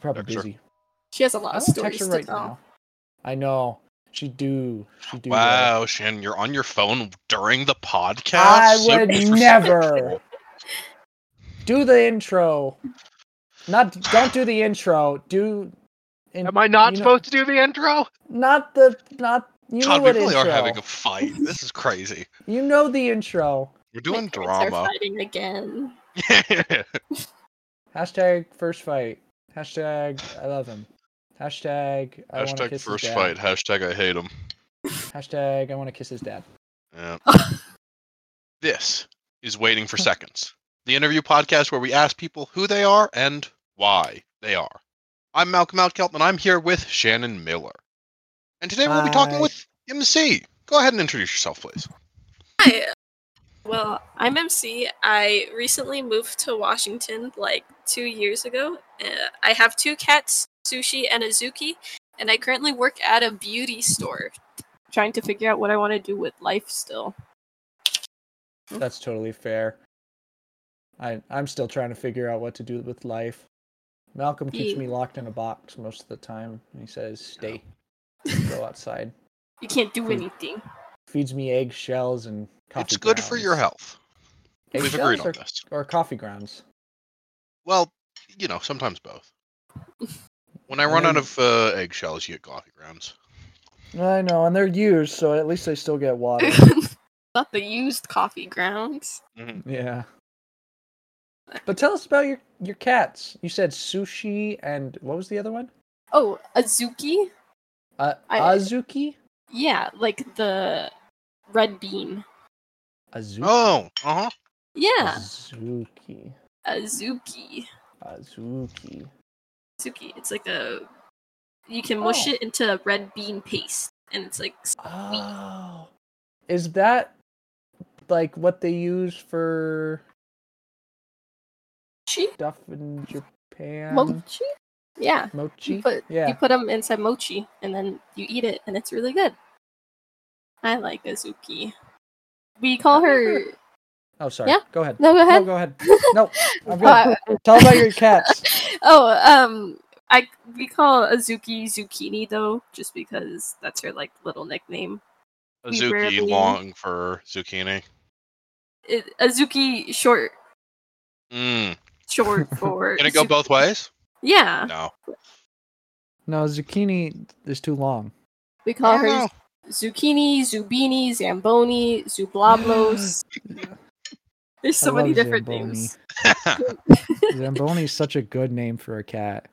text her. She's probably Text busy. She has a lot I of will stories text her to right tell. now. I know. She do. She do. Wow, Shannon, you're on your phone during the podcast. I So would never. Do the intro. Not don't do the intro. Do. in- Am I not you know- supposed to do the intro? Not the not. You God, know we what really intro. are having a fight. This is crazy. You know the intro. We're My doing parents are drama. fighting again. Hashtag first fight. Hashtag I love him. Hashtag I want to Hashtag kiss first his fight. Hashtag I hate him. Hashtag I want to kiss his dad. Yeah. this is Waiting for Seconds, the interview podcast where we ask people who they are and why they are. I'm Malcolm Alkelt, and I'm here with Shannon Miller. And today we'll be talking Hi. with MC. Go ahead and introduce yourself, please. Hi. Well, I'm MC. I recently moved to Washington like two years ago. Uh, I have two cats, Sushi and Azuki, and I currently work at a beauty store, trying to figure out what I want to do with life still. That's totally fair. I I'm still trying to figure out what to do with life. Malcolm keeps Yeah. me locked in a box most of the time. and He says, "Stay, go outside." You can't do Hmm. anything. Feeds me eggshells and coffee. it's good for your grounds. health. We've agreed Eggshells on or, this. or coffee grounds. Well, you know, sometimes both. When I run out of uh, eggshells, you get coffee grounds. I know, and they're used, so at least they still get water. Not the used coffee grounds. yeah. But tell us about your your cats. You said sushi and what was the other one? Oh, Azuki? Uh, I- Azuki. Yeah, like the red bean. Azuki. Oh, uh huh. Yeah, Azuki. Azuki. Azuki. Azuki. It's like a. You can mush Oh. it into red bean paste, and it's like Oh. Is that like what they use for mochi. stuff in Japan? Mochi. Yeah, Mochi? you put yeah. you put them inside mochi, and then you eat it, and it's really good. I like Azuki. We call her. Never- Oh, sorry. Yeah? Go ahead. No, go ahead. No, ahead. go ahead. No, I'm good. Uh, Tell about your cats. oh, um, I we call Azuki Zucchini though, just because that's her like little nickname. Azuki rarely- long for zucchini. It, Azuki short Mm. short for. Can it go Zu- both ways? Yeah, No. No, zucchini is too long. we call her don't know. Zucchini, Zubini, Zamboni, Zublablos. There's so many different Zamboni. names. Zamboni is such a good name for a cat.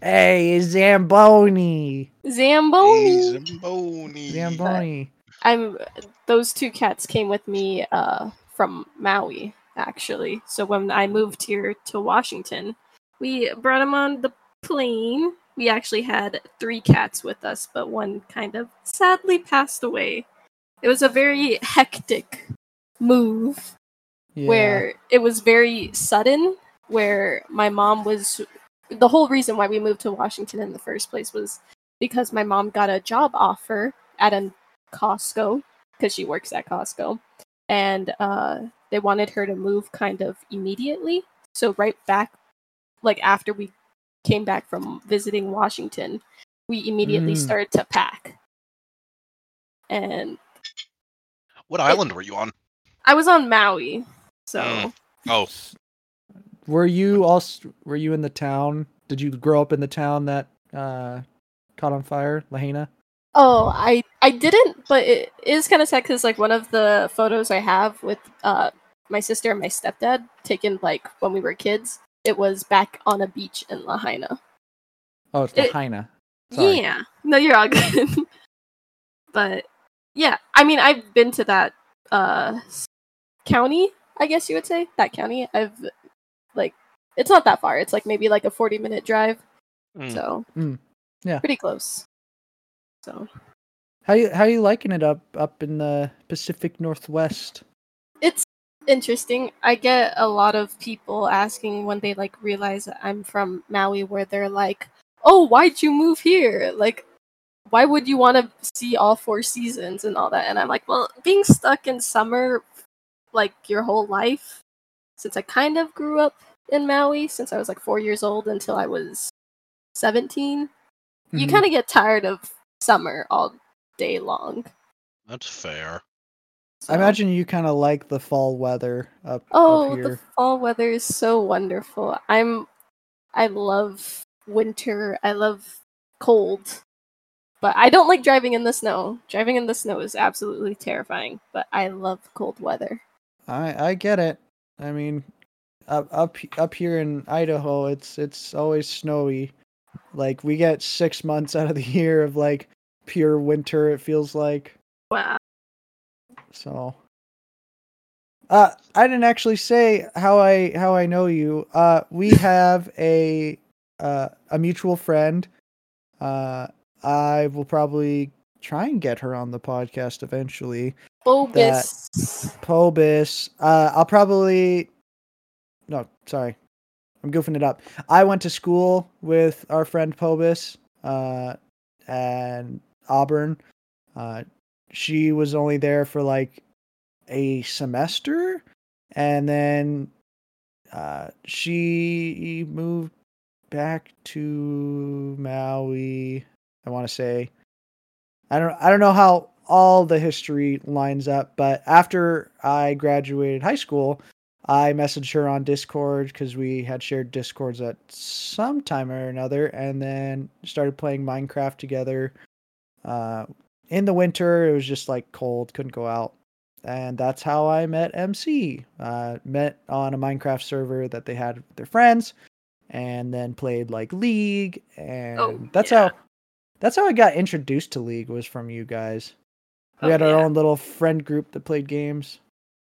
Hey, Zamboni. Zamboni. Zamboni. Zamboni. I'm those two cats came with me uh from Maui actually. So when I moved here to Washington, we brought them on the plane. We actually had three cats with us, but one kind of sadly passed away. It was a very hectic move Yeah. where it was very sudden where my mom was the whole reason why we moved to Washington in the first place was because my mom got a job offer at a Costco because she works at Costco and uh, they wanted her to move kind of immediately so right back like after we came back from visiting Washington we immediately Mm. started to pack and What island were you on? I was on Maui so Mm. Oh, Were you also were you in the town? Did you grow up in the town that uh caught on fire, Lahaina? Oh, I I didn't, but it is kind of sad because like one of the photos I have with uh my sister and my stepdad taken like when we were kids, it was back on a beach in Lahaina. Oh, it's Lahaina. Sorry. Yeah, no, you're all good. but yeah, I mean, I've been to that uh county, I guess you would say that county. I've like it's not that far. It's like maybe like a forty minute drive, Mm. so Mm, yeah. pretty close. So How you how you liking it up up in the Pacific Northwest? it's interesting. I get a lot of people asking when they like realize I'm from Maui where they're like, "Oh, why'd you move here? Like why would you want to see all four seasons and all that?" And I'm like, "Well, being stuck in summer like your whole life since I kind of grew up in Maui since I was like four years old until I was 17. You Mhm. kind of get tired of summer all day long. That's fair. I imagine you kind of like the fall weather up, Oh, up the fall weather is so wonderful. I'm I love winter. I love cold. But I don't like driving in the snow. Driving in the snow is absolutely terrifying, but I love cold weather. I I get it. I mean, up up up here in Idaho, it's it's always snowy. Like we get six months out of the year of like pure winter. It feels like Wow. so. Uh, I didn't actually say how I how I know you. Uh, we have a uh a mutual friend. Uh, I will probably try and get her on the podcast eventually. Bulbous. Pobis. Uh, I'll probably. No, sorry, I'm goofing it up. I went to school with our friend Pobis, uh, and Auburn. Uh, she was only there for like a semester, and then uh, she moved back to Maui. I want to say. I don't. I don't know how all the history lines up, but after I graduated high school, I messaged her on Discord because we had shared Discords at some time or another, and then started playing Minecraft together. Uh, in the winter, it was just like cold, couldn't go out, and that's how I met MC. Uh, met on a Minecraft server that they had with their friends, and then played like League, and Oh, that's yeah. how that's how I got introduced to League was from you guys. We Oh, had our yeah. own little friend group that played games.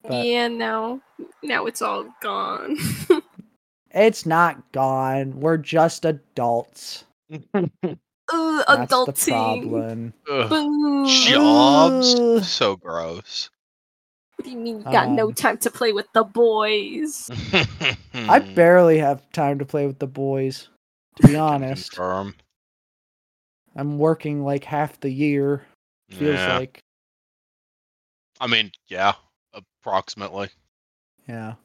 But Yeah, now now it's all gone. it's not gone. We're just adults. Ugh, That's the problem. Ugh, jobs. Ugh. so gross. What do you mean you got no Um, time to play with the boys? I Hmm. barely have time to play with the boys. To be honest, Confirm. I'm working like half the year. Feels yeah. like, I mean, yeah, approximately. yeah.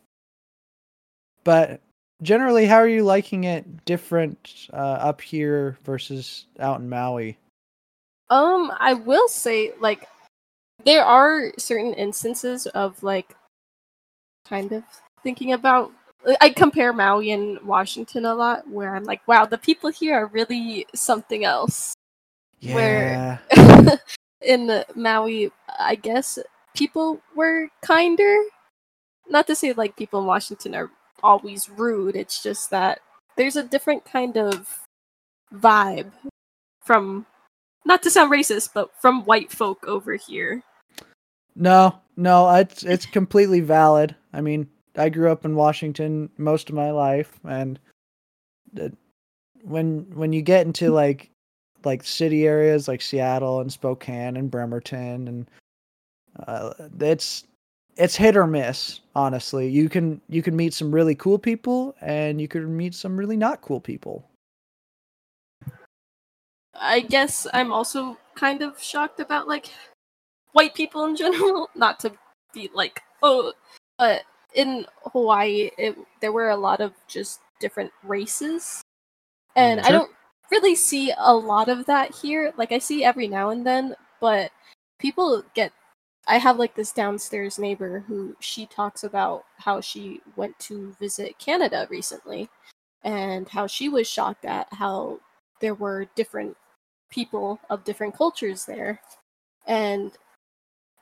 But generally, how are you liking it? Different uh, up here versus out in Maui. Um, I will say, like, there are certain instances of like, kind of thinking about. I compare Maui and Washington a lot, where I'm like, wow, the people here are really something else. Yeah. Where in Maui, I guess people were kinder. Not to say like people in Washington are always rude. It's just that there's a different kind of vibe from not to sound racist, but from white folk over here. No, no, it's it's completely valid. I mean, I grew up in Washington most of my life, and when when you get into like like city areas like Seattle and Spokane and Bremerton, and uh, it's it's hit or miss. Honestly, you can you can meet some really cool people, and you can meet some really not cool people. I guess I'm also kind of shocked about like white people in general. Not to be like, oh, but in Hawaii, it, there were a lot of just different races, and I don't really see a lot of that here. Like I see every now and then, but people get. I have like this downstairs neighbor who she talks about how she went to visit Canada recently, and how she was shocked at how there were different people of different cultures there. And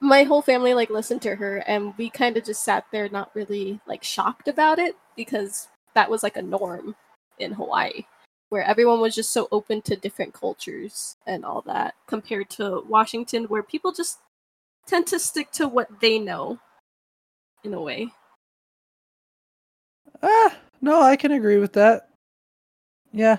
my whole family like listened to her and we kind of just sat there not really like shocked about it because that was like a norm in Hawaii where everyone was just so open to different cultures and all that compared to Washington where people just tend to stick to what they know in a way. Ah, no, I can agree with that. Yeah.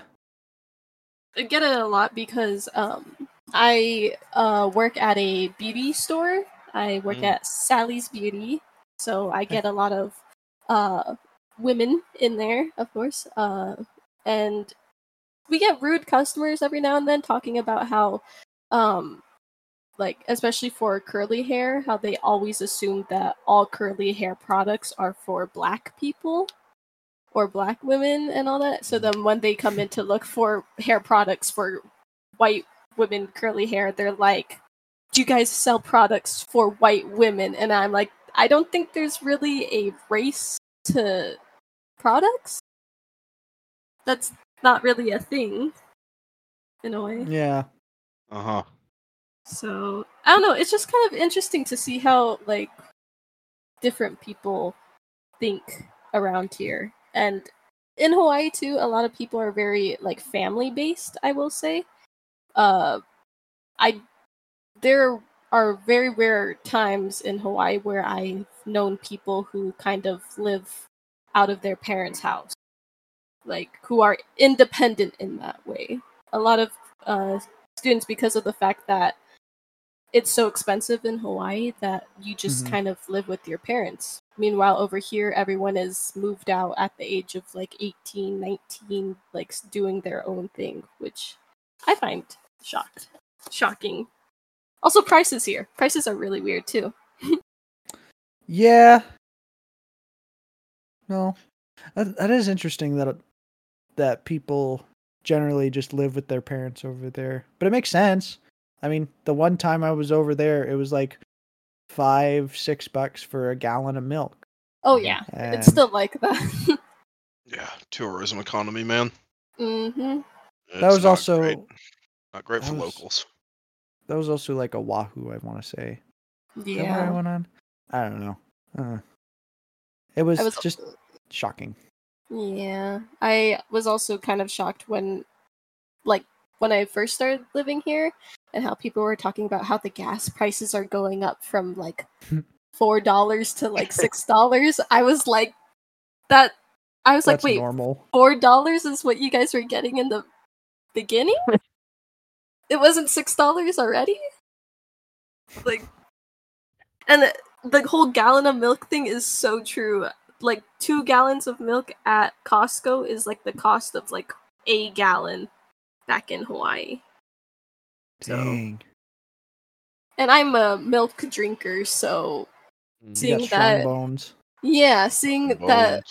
I get it a lot because um, I uh, work at a beauty store. I work Mm. at Sally's Beauty, so I get a lot of uh, women in there, of course, uh, and we get rude customers every now and then talking about how, um, like especially for curly hair, how they always assume that all curly hair products are for black people, or black women and all that. So then when they come in to look for hair products for white women curly hair, they're like, "Do you guys sell products for white women?" And I'm like, I don't think there's really a race to products. That's not really a thing in a way. Yeah. Uh huh. So I don't know. It's just kind of interesting to see how like different people think around here, and in Hawaii too. A lot of people are very like family based. I will say. Uh, I there are very rare times in Hawaii where I've known people who kind of live out of their parents' house, like who are independent in that way. A lot of uh, students, because of the fact that it's so expensive in Hawaii that you just Mhm. kind of live with your parents. Meanwhile, over here, everyone is moved out at the age of like 18, 19, like doing their own thing, which I find shocked, shocking. Also, prices here. Prices are really weird too. Yeah. No, that, that is interesting that that people generally just live with their parents over there. But it makes sense. I mean, the one time I was over there, it was like five, six bucks for a gallon of milk. Oh yeah, And it's still like that. Yeah, tourism economy, man. Mm-hmm. It's that was not also great. not great for was- locals. that was also like a Oahu. I want to say. Yeah. where I Yeah. went on. I don't know. Uh, it was, was just shocking. Yeah, I was also kind of shocked when, like, when I first started living here, and how people were talking about how the gas prices are going up from like hmm. four dollars to like six dollars. I was like, that. I was like, wait, normal. four dollars is what you guys were getting in the beginning? it wasn't six dollars already? Like and the, the whole gallon of milk thing is so true. Like two gallons of milk at Costco is like the cost of like a gallon back in Hawaii. So- Dang. And I'm a milk drinker, so Mm. You seeing that bones. yeah, seeing that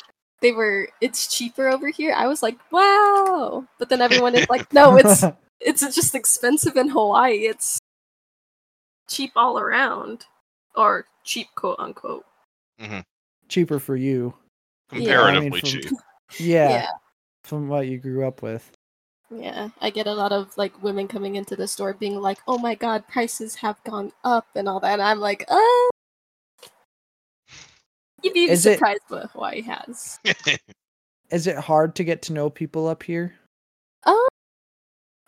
they were it's cheaper over here, I was like, wow. But then everyone is like, no, it's it's just expensive in Hawaii. It's cheap all around, or cheap quote unquote. cheaper for you. Yeah, I comparatively mean, from- cheap. Yeah, Yeah, from what you grew up with. Yeah. I get a lot of like women coming into the store being like, "Oh my god, prices have gone up" and all that. And I'm like, "Oh, You'd be Is it- surprised what Hawaii has. Is it hard to get to know people up here? Um,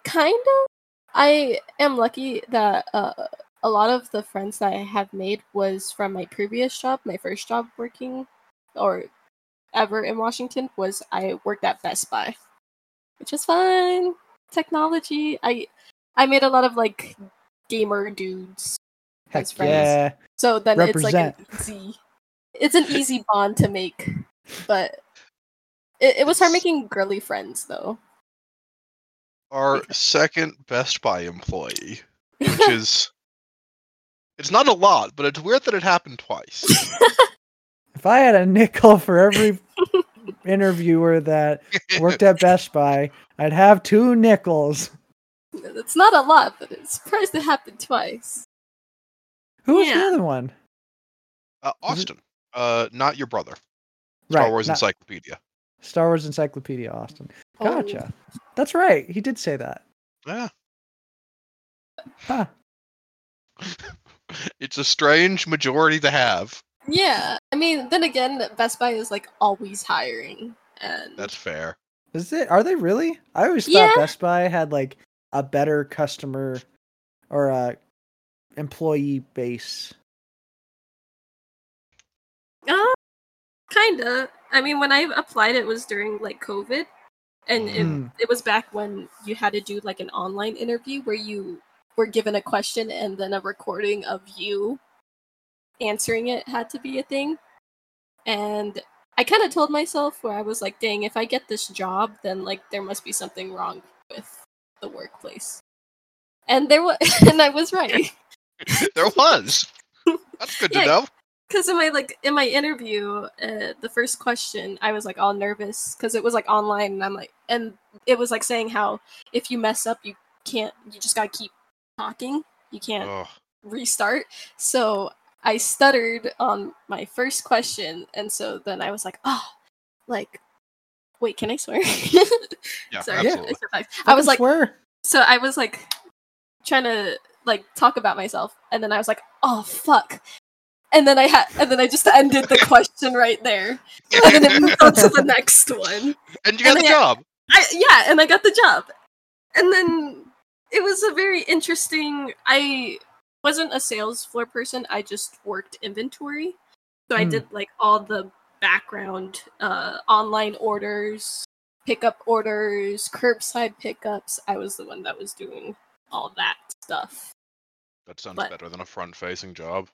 kind of. I am lucky that uh, a lot of the friends that I have made was from my previous job. My first job working, or ever in Washington, was I worked at Best Buy, which is fun. Technology. I I made a lot of like gamer dudes. Heck As friends. yeah. So then it's like an easy. It's an easy bond to make, but it, it was hard making girly friends though. Our uh, second Best Buy employee, which is it's not a lot, but it's weird that it happened twice. If I had a nickel for every interviewer that worked at Best Buy, I'd have two nickels. It's not a lot, but it's surprised it happened twice. Who was Yeah. the other one? Uh, Austin, uh, not your brother. Star Right, Wars not- Encyclopedia. Star Wars Encyclopedia Austin. Oh. Gotcha. That's right. He did say that. Yeah, Huh. it's a strange majority to have. Yeah, I mean, then again, Best Buy is like always hiring, and That's fair. Is it? Are they really? I always thought Yeah. Best Buy had like a better customer or a employee base. uh, kinda. I mean, when I applied, it was during like COVID, and it, Hmm. it was back when you had to do like an online interview where you were given a question and then a recording of you answering it had to be a thing. And I kind of told myself where I was like, dang, if I get this job, then like there must be something wrong with the workplace. And there was, and I was right. there was. That's good to know. because in my like in my interview, uh, the first question I was like all nervous because it was like online, and I'm like, and it was like saying how if you mess up, you can't, you just gotta keep talking, you can't restart. So I stuttered on my first question, and so then I was like, oh, like, wait, can I swear? Yeah, Sorry, Yeah. absolutely. I. I was like, swear. so I was like trying to like talk about myself, and then I was like, "Oh fuck!" And then I had, and then I just ended the question right there, and then it moved on to the next one. and you got and the then- uh, job. I yeah, and I got the job, and then it was a very interesting. I wasn't a sales floor person. I just worked inventory, so I Hmm. did like all the background uh, online orders, pickup orders, curbside pickups. I was the one that was doing all that stuff. That sounds but- better than a front-facing job.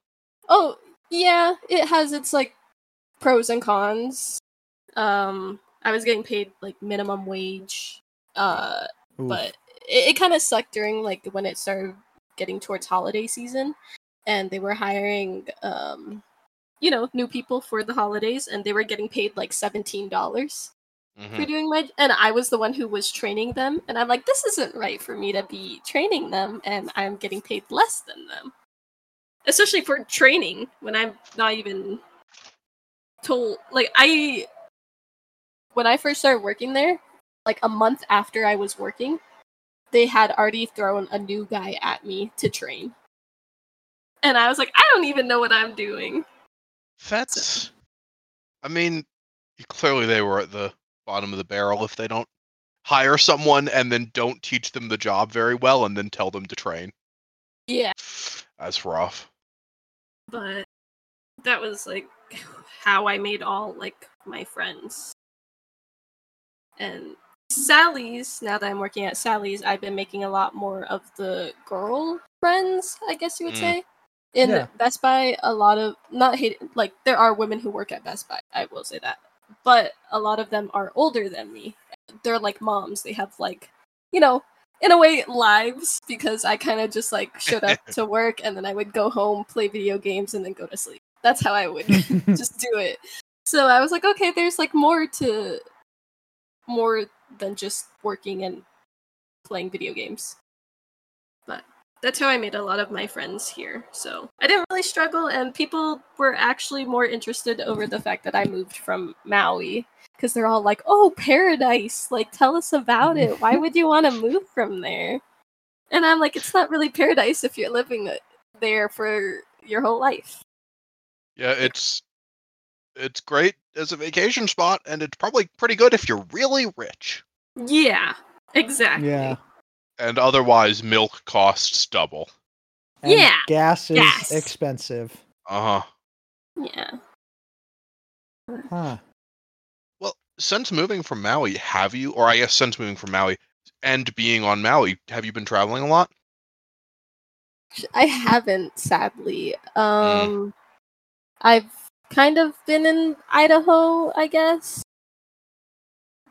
Oh yeah, it has its like pros and cons. Um, I was getting paid like minimum wage. Uh, Oof. but it, it kind of sucked during like when it started getting towards holiday season and they were hiring um you know new people for the holidays and they were getting paid like $17 Mhm. for doing my and i was the one who was training them and i'm like this isn't right for me to be training them and i'm getting paid less than them especially for training when i'm not even told like i when i first started working there like a month after i was working they had already thrown a new guy at me to train and i was like i don't even know what i'm doing That's. I mean, clearly they were at the bottom of the barrel if they don't hire someone and then don't teach them the job very well and then tell them to train. yeah That's rough. but that was like how I made all like my friends. And Sally's, now that I'm working at Sally's, I've been making a lot more of the girl friends, I guess you would Mm. say. In Yeah. Best Buy, a lot of not hate like there are women who work at Best Buy, I will say that. But a lot of them are older than me. They're like moms. They have like, you know, in a way lives because I kind of just like showed up to work and then I would go home, play video games and then go to sleep. That's how I would just do it. So I was like, okay, there's like more to more than just working and playing video games. But that's how I made a lot of my friends here. So I didn't really struggle, and people were actually more interested over the fact that I moved from Maui because they're all like, oh, paradise. Like, tell us about it. Why would you want to move from there? And I'm like, it's not really paradise if you're living uh, there for your whole life. Yeah, it's it's great as a vacation spot, and it's probably pretty good if you're really rich. Yeah, exactly. yeah. And otherwise, milk costs double. And Yeah, Gas is gas. expensive. Uh huh. Yeah. Huh. Well, since moving from Maui, have you, or I guess since moving from Maui and being on Maui, have you been traveling a lot? I haven't, sadly. Um, I've kind of been in Idaho, I guess.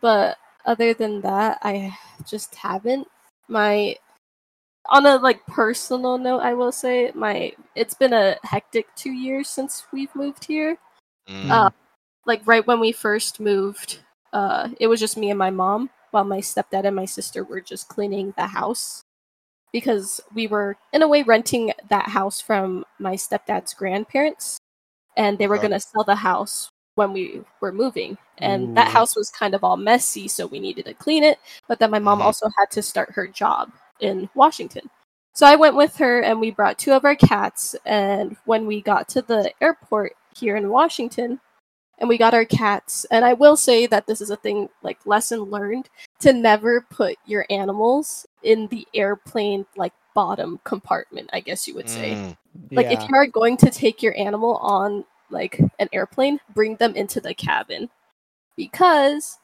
But other than that, I just haven't. My on a like personal note, I will say my it's been a hectic two years since we've moved here. Mm, Uh, like right when we first moved, uh, it was just me and my mom, while my stepdad and my sister were just cleaning the house because we were in a way renting that house from my stepdad's grandparents, and they were Okay. gonna sell the house when we were moving, and that house was kind of all messy, so we needed to clean it. But then my mom Mhm. also had to start her job in Washington. So I went with her and we brought two of our cats. And when we got to the airport here in Washington and we got our cats, and I will say that this is a thing like lesson learned to never put your animals in the airplane like bottom compartment, I guess you would say. mm, Like if you are going to take your animal on like an airplane, bring them into the cabin. Because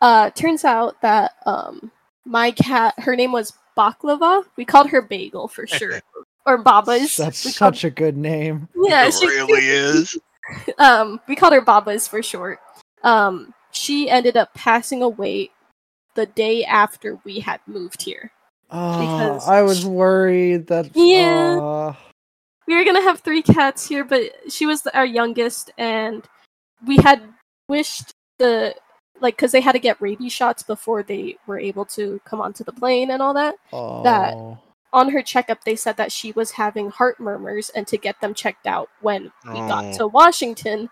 uh turns out that um my cat her name was Baklava. We called her Bagel for sure. or Baba's. That's we called, such a good name. yeah, it she, really is. um we called her Baba's for short. Um she ended up passing away the day after we had moved here. Oh, Because I was sh- worried that. Yeah. oh, we were gonna have three cats here, but she was our youngest, and we had wished the like because they had to get rabies shots before they were able to come onto the plane and all that. Oh. That- On her checkup, they said that she was having heart murmurs and to get them checked out when we Oh. got to Washington.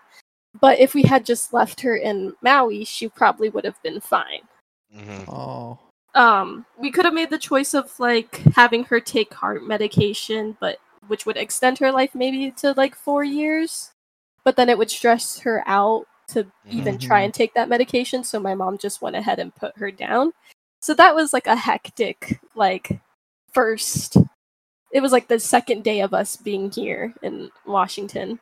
But if we had just left her in Maui, she probably would have been fine. Mhm. Oh. um we could have made the choice of like having her take heart medication but which would extend her life maybe to like four years but then it would stress her out to even try Mhm. and take that medication so my mom just went ahead and put her down so that was like a hectic like first it was like the second day of us being here in washington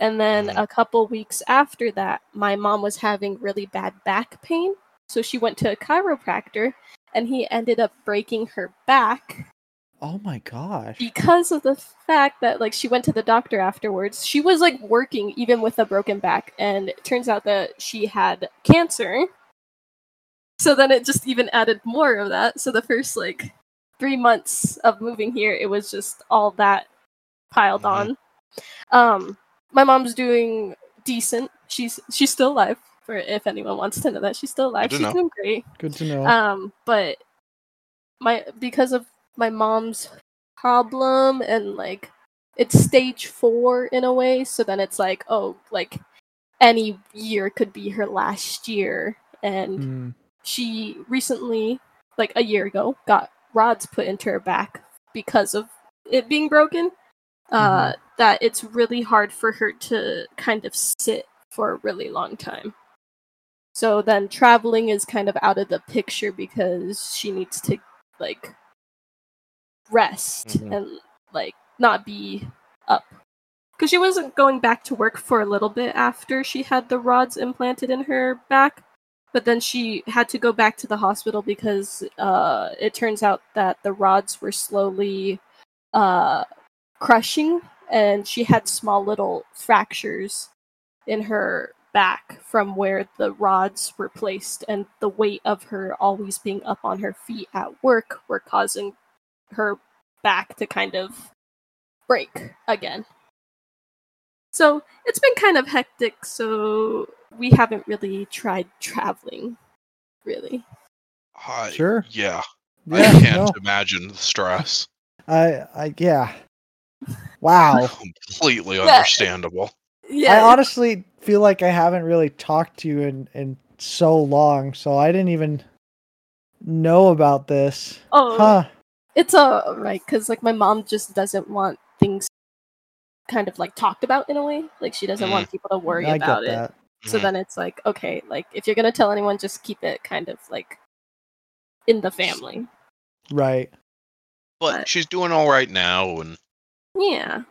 and then Mhm. a couple weeks after that my mom was having really bad back pain so she went to a chiropractor and he ended up breaking her back Oh my gosh. because of the fact that like she went to the doctor afterwards. She was like working even with a broken back and it turns out that she had cancer. So then it just even added more of that. So the first like 3 months of moving here it was just all that piled Mhm. on. Um my mom's doing decent. She's she's still alive for if anyone wants to know that she's still alive. She's know. doing great. Good to know. Um, but my because of my mom's problem and like it's stage four in a way, so then it's like, oh, like any year could be her last year. And Mm. she recently, like a year ago, got rods put into her back because of it being broken. Uh, that it's really hard for her to kind of sit for a really long time. So then traveling is kind of out of the picture because she needs to like rest Mhm. and like not be up. Because she wasn't going back to work for a little bit after she had the rods implanted in her back, but then she had to go back to the hospital because uh, it turns out that the rods were slowly uh, crushing, and she had small little fractures in her back from where the rods were placed, and the weight of her always being up on her feet at work were causing her back to kind of break again. So it's been kind of hectic, so we haven't really tried traveling, really. I- Sure. Yeah. Yeah. I can't no. imagine the stress. I. I. Yeah. Wow. Completely understandable. Yeah. understandable. I honestly feel like I haven't really talked to you in in so long, so I didn't even know about this. oh, Huh. it's all right because like my mom just doesn't want things kind of like talked about in a way. Like she doesn't want people to worry I about it. So Mhm. then it's like, okay, like if you're gonna tell anyone, just keep it kind of like in the family. Right. But but- she's doing all right now, and Yeah.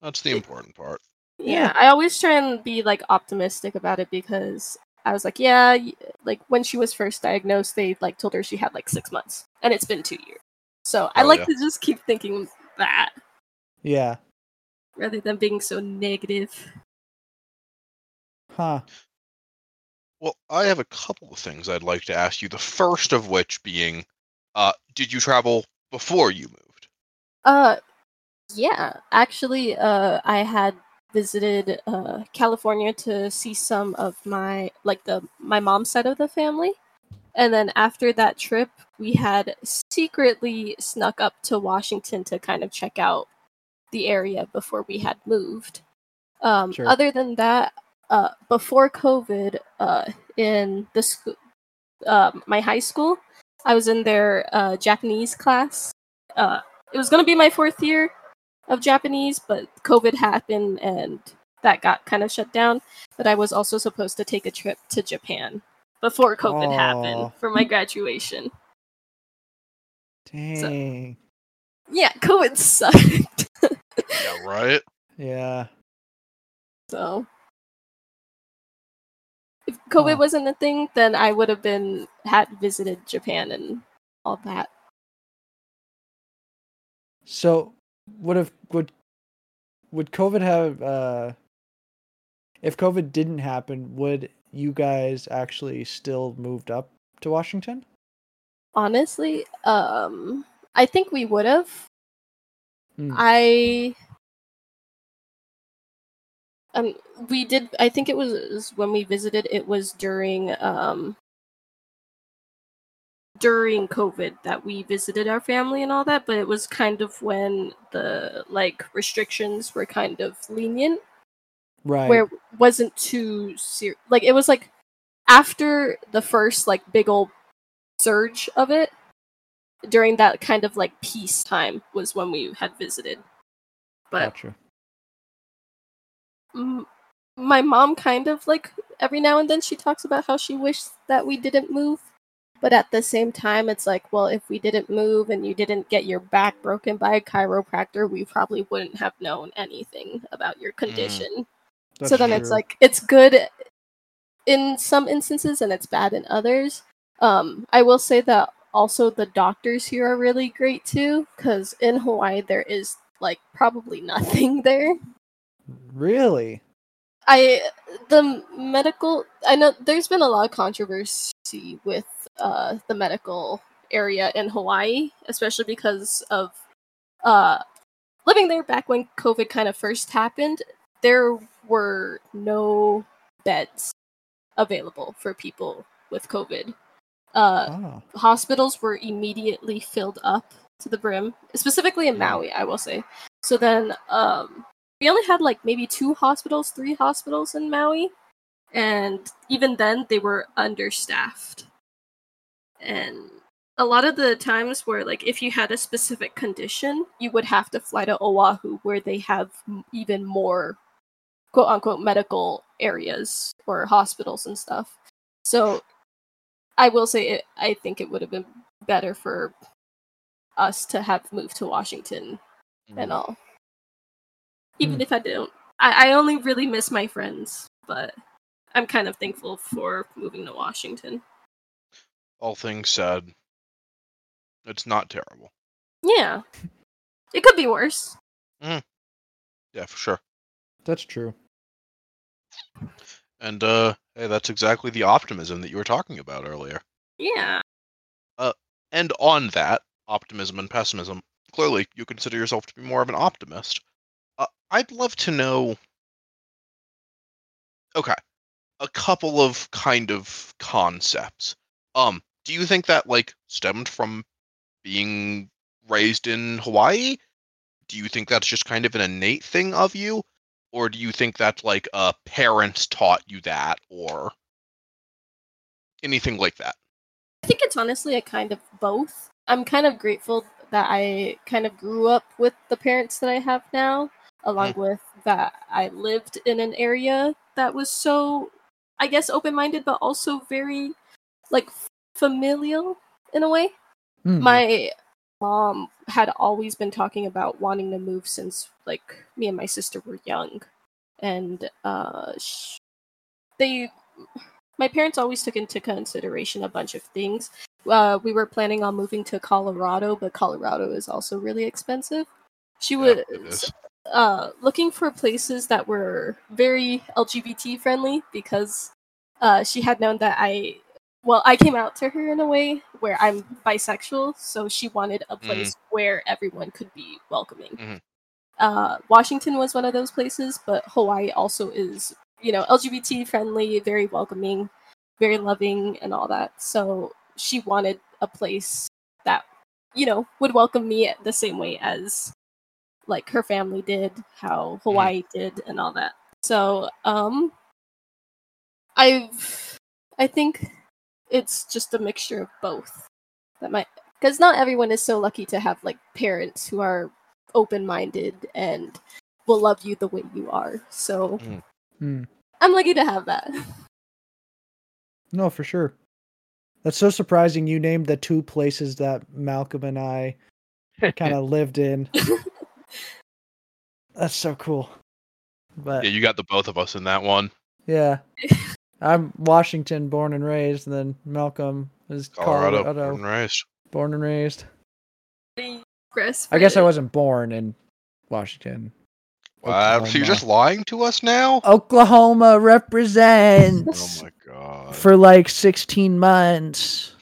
that's the important part. Yeah, I always try and be like optimistic about it because I was like, yeah, like when she was first diagnosed, they like told her she had like six months, and it's been two years. So I Oh, like yeah. to just keep thinking that Yeah. Rather than being so negative. Huh. Well, I have a couple of things I'd like to ask you. The first of which being, uh, did you travel before you moved? Uh, yeah, actually, uh, I had visited uh California to see some of my like the my mom's side of the family. And then after that trip, we had secretly snuck up to Washington to kind of check out the area before we had moved. Um, Sure. Other than that, uh, before COVID, uh, in the school, uh, my high school, I was in their uh, Japanese class. Uh, it was going to be my fourth year of Japanese, but COVID happened and that got kind of shut down. But I was also supposed to take a trip to Japan before COVID Aw. happened for my graduation. Dang. Yeah, COVID sucked. Yeah, right. Yeah. so if COVID Huh. wasn't a thing, then I would have been had visited Japan and all that. So would have would would COVID have uh if COVID didn't happen, would you guys actually still moved up to Washington? Honestly, um, I think we would have. Hmm. I Um, we did. I think it was when we visited. It was during um during COVID that we visited our family and all that. But it was kind of when the like restrictions were kind of lenient, Right. where it wasn't too serious. like it was like after the first like big old surge of it. During that kind of like peace time was when we had visited. But Gotcha. m- my mom kind of like every now and then she talks about how she wished that we didn't move but at the same time it's like well if we didn't move and you didn't get your back broken by a chiropractor we probably wouldn't have known anything about your condition so That's then it's like it's good in some instances and it's bad in others um i will say that also the doctors here are really great too because in hawaii there is like probably nothing there really. I the medical I know there's been a lot of controversy with uh the medical area in Hawaii, especially because of uh living there back when COVID kind of first happened, there were no beds available for people with COVID. Uh Ah. hospitals were immediately filled up to the brim, specifically in. Maui, I will say. So then um we only had like maybe two hospitals, three hospitals in Maui, and even then they were understaffed. And a lot of the times where like if you had a specific condition, you would have to fly to Oahu where they have even more quote unquote medical areas or hospitals and stuff. So I will say it, I think it would have been better for us to have moved to Washington and all. Even Hmm. if I don't, I, I only really miss my friends, but I'm kind of thankful for moving to Washington. All things said, it's not terrible. Yeah, it could be worse. Yeah, for sure. That's true. And uh, hey, that's exactly the optimism that you were talking about earlier. Yeah, And on that optimism and pessimism, clearly you consider yourself to be more of an optimist. Uh, I'd love to know. Okay, a couple of kind of concepts. Um, do you think that like stemmed from being raised in Hawaii? Do you think that's just kind of an innate thing of you, or do you think that's like uh parents taught you that, or anything like that? I think it's honestly a kind of both. I'm kind of grateful that I kind of grew up with the parents that I have now, along with that I lived in an area that was so, I guess, open minded, but also very like familial in a way. Hmm. My mom had always been talking about wanting to move since like me and my sister were young, and uh, sh- they, my parents always took into consideration a bunch of things. Uh, we were planning on moving to Colorado, but Colorado is also really expensive. She Yeah, was uh, looking for places that were very LGBT friendly because uh, she had known that I, well, I came out to her in a way where I'm bisexual, so she wanted a place where everyone could be welcoming. Mhm. Uh, Washington was one of those places, but Hawaii also is, you know, LGBT friendly, very welcoming, very loving, and all that. So she wanted a place that, you know, would welcome me the same way as like her family did, how Hawaii did, and all that. So, um, I've, I think it's just a mixture of both. That might, because not everyone is so lucky to have like parents who are open-minded and will love you the way you are. So Hmm. I'm lucky to have that. No, for sure. That's so surprising. You named the two places that Malcolm and I kind of lived in. That's so cool. But Yeah, you got the both of us in that one. yeah, I'm Washington, born and raised, and then Malcolm is Colorado, Colorado, born and raised. born and raised. Chris, I guess I wasn't born in Washington. Wow, so you're just lying to us now? Oklahoma represents Oh my god. for like 16 months.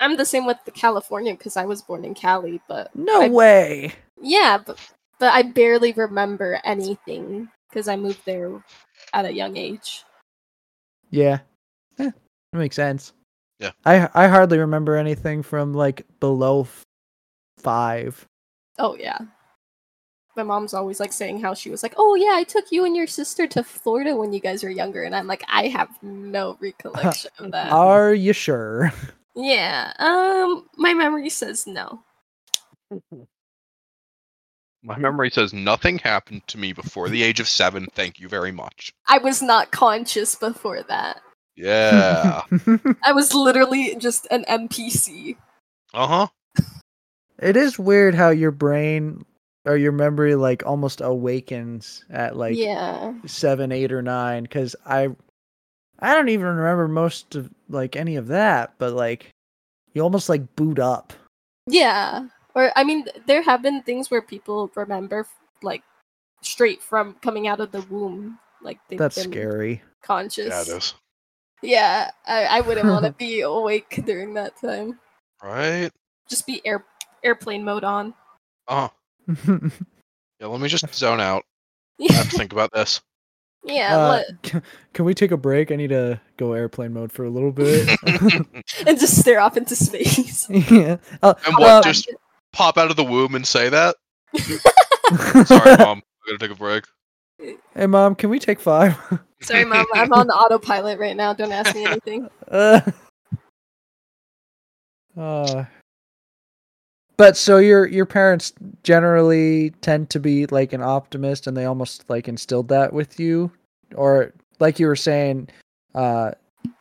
I'm the same with the California because I was born in Cali, but No I- way. yeah, but but I barely remember anything because I moved there at a young age. Yeah. Yeah. that makes sense. Yeah. I I hardly remember anything from like below f- five. Oh yeah. My mom's always like saying how she was like, "Oh yeah, I took you and your sister to Florida when you guys were younger," and I'm like, I have no recollection of that. Are you sure? yeah. Um, my memory says no. My memory says nothing happened to me before the age of seven. Thank you very much. I was not conscious before that. Yeah. I was literally just an NPC. uh huh. it is weird how your brain or your memory like almost awakens at like yeah. seven, eight, or nine. Because I, I don't even remember most of like any of that. But like, you almost like boot up. Yeah. Or I mean, there have been things where people remember like straight from coming out of the womb, like they've That's been scary. conscious. Yeah, it is. Yeah, I, I wouldn't want to be awake during that time. Right. Just be air airplane mode on. Uh huh. Yeah. Let me just zone out. I Yeah, have to think about this. yeah. Uh, let- can we take a break? I need to go airplane mode for a little bit. and just stare off into space. yeah. Uh, And what? uh, just pop out of the womb and say that? Sorry, mom. I gotta take a break. hey, mom, can we take five? Sorry, mom. I'm on the autopilot right now. Don't ask me anything. Uh, uh, but so your your parents generally tend to be like an optimist, and they almost like instilled that with you, or like you were saying, uh,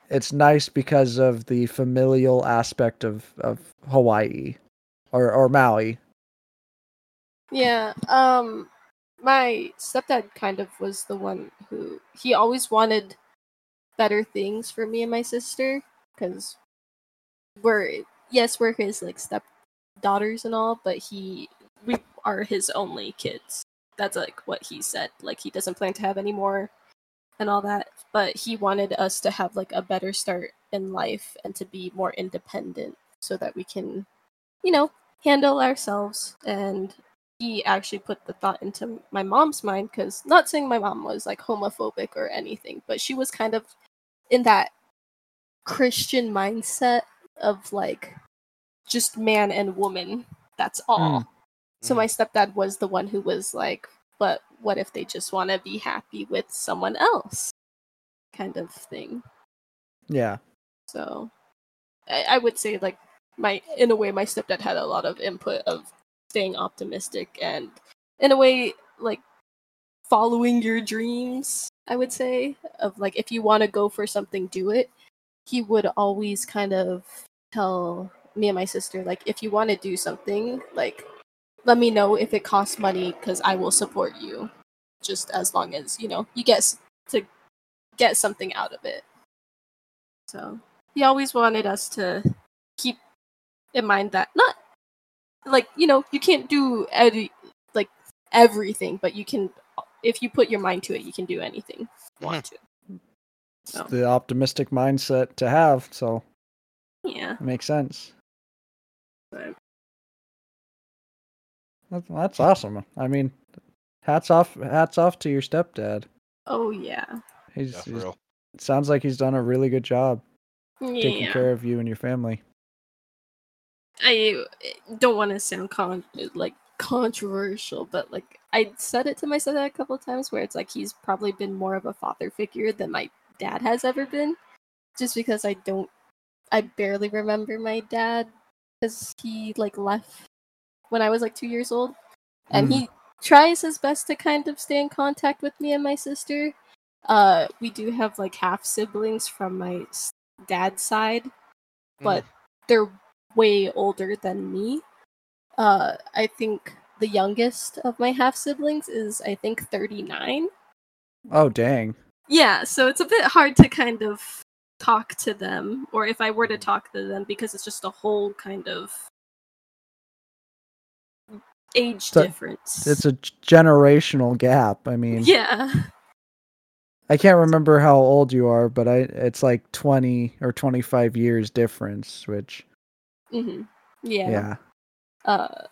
it's nice because of the familial aspect of of Hawaii, or or Maui. Yeah. Um, my stepdad kind of was the one who he always wanted better things for me and my sister because we're yes we're his like step daughters and all, but he we are his only kids. That's like what he said. Like he doesn't plan to have any more and all that. But he wanted us to have like a better start in life and to be more independent so that we can, you know, handle ourselves. And he actually put the thought into my mom's mind because not saying my mom was like homophobic or anything, but she was kind of in that Christian mindset of like just man and woman. That's all. Mm. So Mm. my stepdad was the one who was like, but what if they just want to be happy with someone else? Kind of thing. Yeah. So I, I would say like my in a way my stepdad had a lot of input of staying optimistic and in a way like following your dreams, I would say. Of like if you want to go for something, do it. He would always kind of tell me and my sister like if you want to do something, like let me know if it costs money because I will support you. Just as long as, you know, you get to get something out of it. So he always wanted us to keep in mind that not like you know you can't do every like everything but you can if you put your mind to it you can do anything you want to It's So, the optimistic mindset to have, so yeah makes sense. but- That's, that's awesome. I mean, hats off, hats off to your stepdad. oh yeah He's, Yeah, for he's- real. sounds like he's done a really good job taking care of you and your family. I don't want to sound con like controversial but like i said it to my son a couple of times where it's like he's probably been more of a father figure than my dad has ever been just because i don't i barely remember my dad because he like left when i was like two years old and Mm. he tries his best to kind of stay in contact with me and my sister uh we do have like half siblings from my dad's side but they're way older than me. Uh, I think the youngest of my half siblings is I think 39. Oh dang! Yeah, so it's a bit hard to kind of talk to them, or if I were to talk to them, because it's just a whole kind of age So, difference. It's a generational gap. I mean, yeah, I can't remember how old you are, but I it's like twenty or twenty five years difference. Which hmm yeah. yeah, Uh,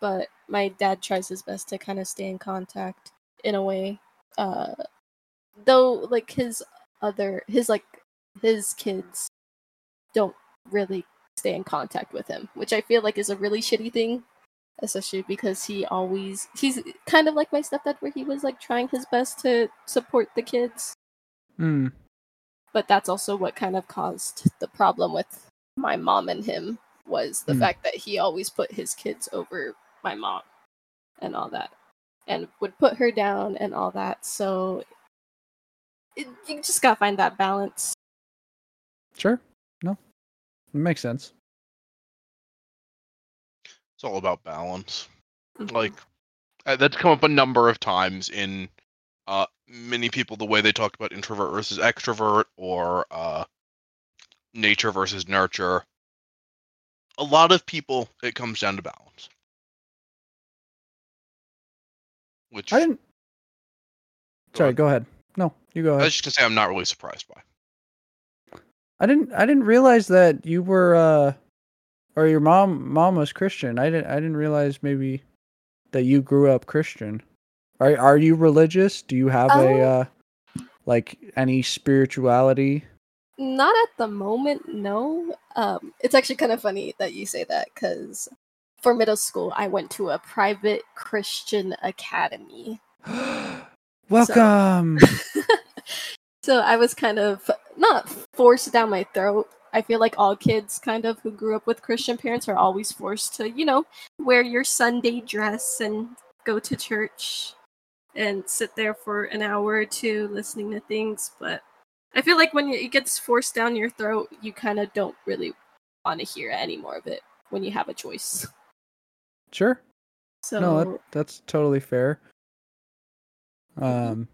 but my dad tries his best to kind of stay in contact in a way uh though like his other his like his kids don't really stay in contact with him, which I feel like is a really shitty thing, especially because he always he's kind of like my stepdad where he was like trying his best to support the kids, Hmm. but that's also what kind of caused the problem with my mom and him was the Hmm. fact that he always put his kids over my mom and all that and would put her down and all that so it, you just gotta find that balance Sure. No. It makes sense. It's all about balance. Mhm. Like uh, that's come up a number of times in uh many people the way they talked about introvert versus extrovert or uh nature versus nurture. A lot of people it comes down to balance. Which I didn't. Go Sorry, ahead. go ahead. No, you go ahead. I was just gonna say I'm not really surprised by. I didn't. I didn't realize that you were, uh, or your mom. Mom was Christian. I didn't. I didn't realize maybe that you grew up Christian. Are Are you religious? Do you have a, Uh, uh, like any spirituality? Not at the moment no um it's actually kind of funny that you say that because for middle school i went to a private christian academy Welcome. so I was kind of not forced down my throat. I feel like all kids kind of who grew up with Christian parents are always forced to, you know, wear your Sunday dress and go to church and sit there for an hour or two listening to things, but I feel like when it gets forced down your throat, you kind of don't really want to hear any more of it when you have a choice. sure. So No, that, that's totally fair. Um,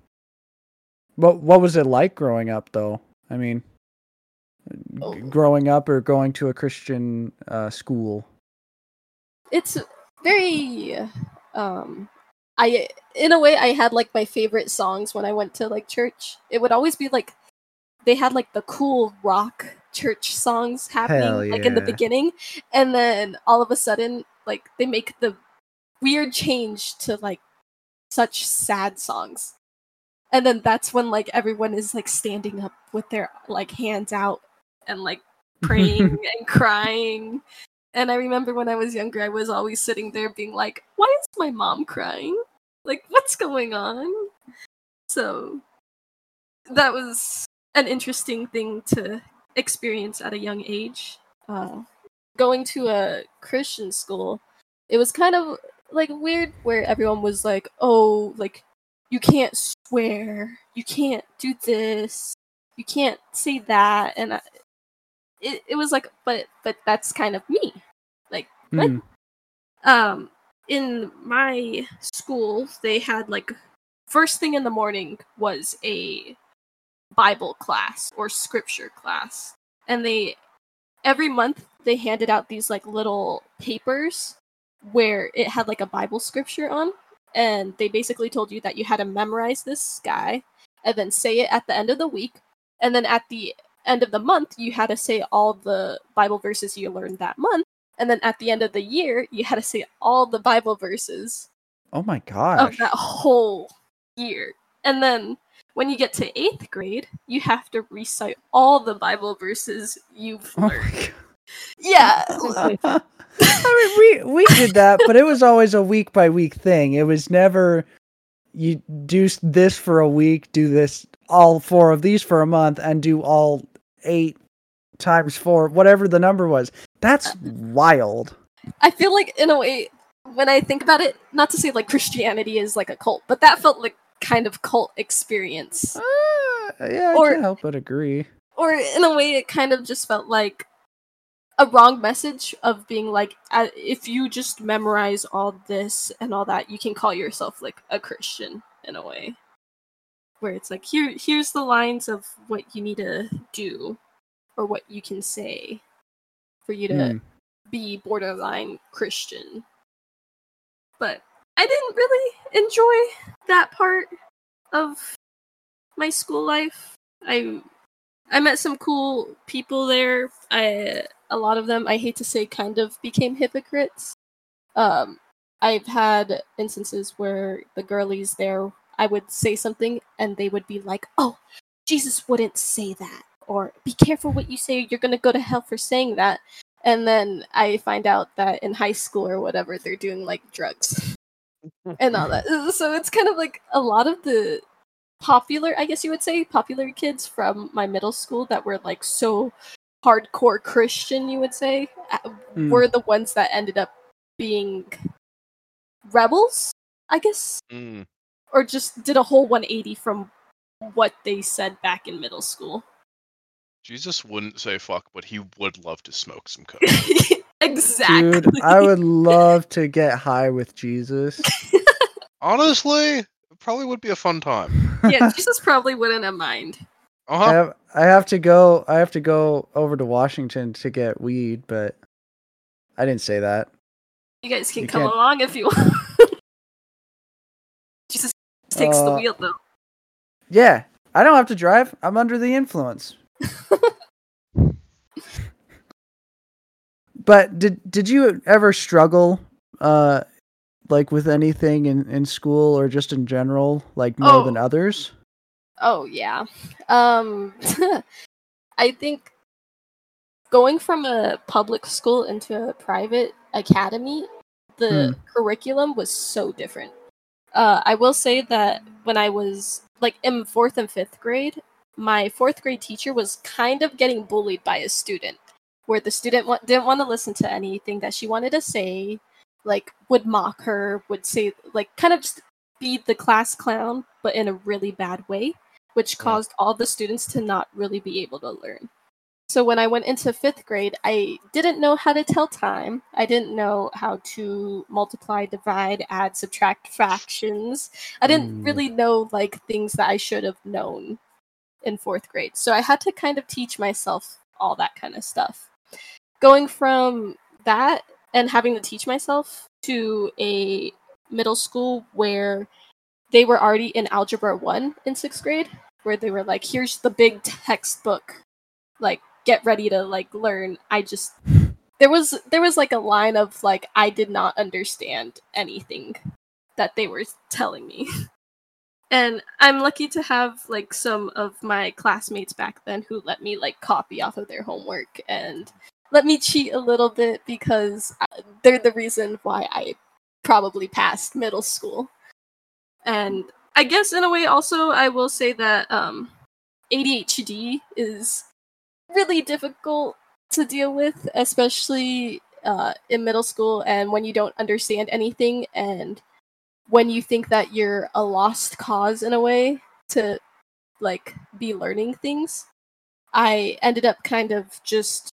what what was it like growing up, though? I mean, g- Oh. growing up or going to a Christian uh, school. it's very um i in a way i had like my favorite songs when i went to like church it would always be like they had like the cool rock church songs happening Hell like in the beginning and then all of a sudden like they make the weird change to like such sad songs and then that's when like everyone is like standing up with their like hands out and like praying and crying. And I remember when I was younger, I was always sitting there being like, why is my mom crying? Like, what's going on? So that was an interesting thing to experience at a young age. Uh, going to a Christian school, it was kind of like weird where everyone was like, oh, like, you can't swear, you can't do this, you can't say that. And I, it, it was like but but that's kind of me like what? Hmm. um in my school they had like first thing in the morning was a bible class or scripture class. And they every month they handed out these like little papers where it had like a bible scripture on. And they basically told you that you had to memorize this guy and then say it at the end of the week. And then at the end of the month you had to say all the bible verses you learned that month. And then at the end of the year you had to say all the bible verses Oh my of that whole year. And then when you get to eighth grade you have to recite all the bible verses you've Oh learned my yeah. I mean, we we did that, but it was always a week by week thing. It was never you do this for a week, do this all four of these for a month, and do all eight times four, whatever the number was. That's uh, wild. i feel like in a way when i think about it not to say like christianity is like a cult but that felt like kind of cult experience Uh, yeah, I Or- can't help but agree. or in a way it kind of just felt like a wrong message of being like uh, if you just memorize all this and all that you can call yourself like a christian in a way where it's like here here's the lines of what you need to do or what you can say for you to Hmm. be borderline christian but i didn't really enjoy that part of my school life i I met some cool people there. I a lot of them I hate to say kind of became hypocrites. Um I've had instances where the girlies there I would say something and they would be like, "Oh, Jesus wouldn't say that," or "Be careful what you say. You're gonna go to hell for saying that." And then I find out that in high school or whatever, they're doing like drugs and all that. So it's kind of like a lot of the popular, I guess you would say, popular kids from my middle school that were like so hardcore Christian, you would say, uh, Mm. were the ones that ended up being rebels, I guess, Mm. or just did a whole 180 from what they said back in middle school. Jesus wouldn't say fuck, but he would love to smoke some coke. Exactly. Dude, I would love to get high with Jesus. Honestly, it probably would be a fun time. yeah, Jesus probably wouldn't have mind. Uh I have I have to go I have to go over to Washington to get weed, but I didn't say that. You guys can You come can't- along if you want. Jesus takes the Uh, wheel though. Yeah, I don't have to drive. I'm under the influence. But did did you ever struggle uh like with anything in in school or just in general like more than Oh. others? Oh yeah. Um I think going from a public school into a private academy, the curriculum was so different. Uh I will say that when I was like in 4th and 5th grade, my 4th grade teacher was kind of getting bullied by a student where the student wa- didn't want to listen to anything that she wanted to say, like would mock her, would say like kind of just be the class clown but in a really bad way which caused all the students to not really be able to learn. So when I went into fifth grade, I didn't know how to tell time. I didn't know how to multiply, divide, add, subtract fractions. I didn't Mm. really know like things that I should have known in fourth grade. So I had to kind of teach myself all that kind of stuff. Going from that and having to teach myself to a middle school where they were already in algebra 1 in 6th grade where they were like here's the big textbook. Like get ready to like learn. I just there was there was like a line of like i did not understand anything that they were telling me and i'm lucky to have like some of my classmates back then who let me like copy off of their homework and let me cheat a little bit because uh, they're the reason why i probably passed middle school. And I guess in a way also I will say that um ADHD is really difficult to deal with, especially uh, in middle school and when you don't understand anything and when you think that you're a lost cause in a way to like be learning things. I ended up kind of just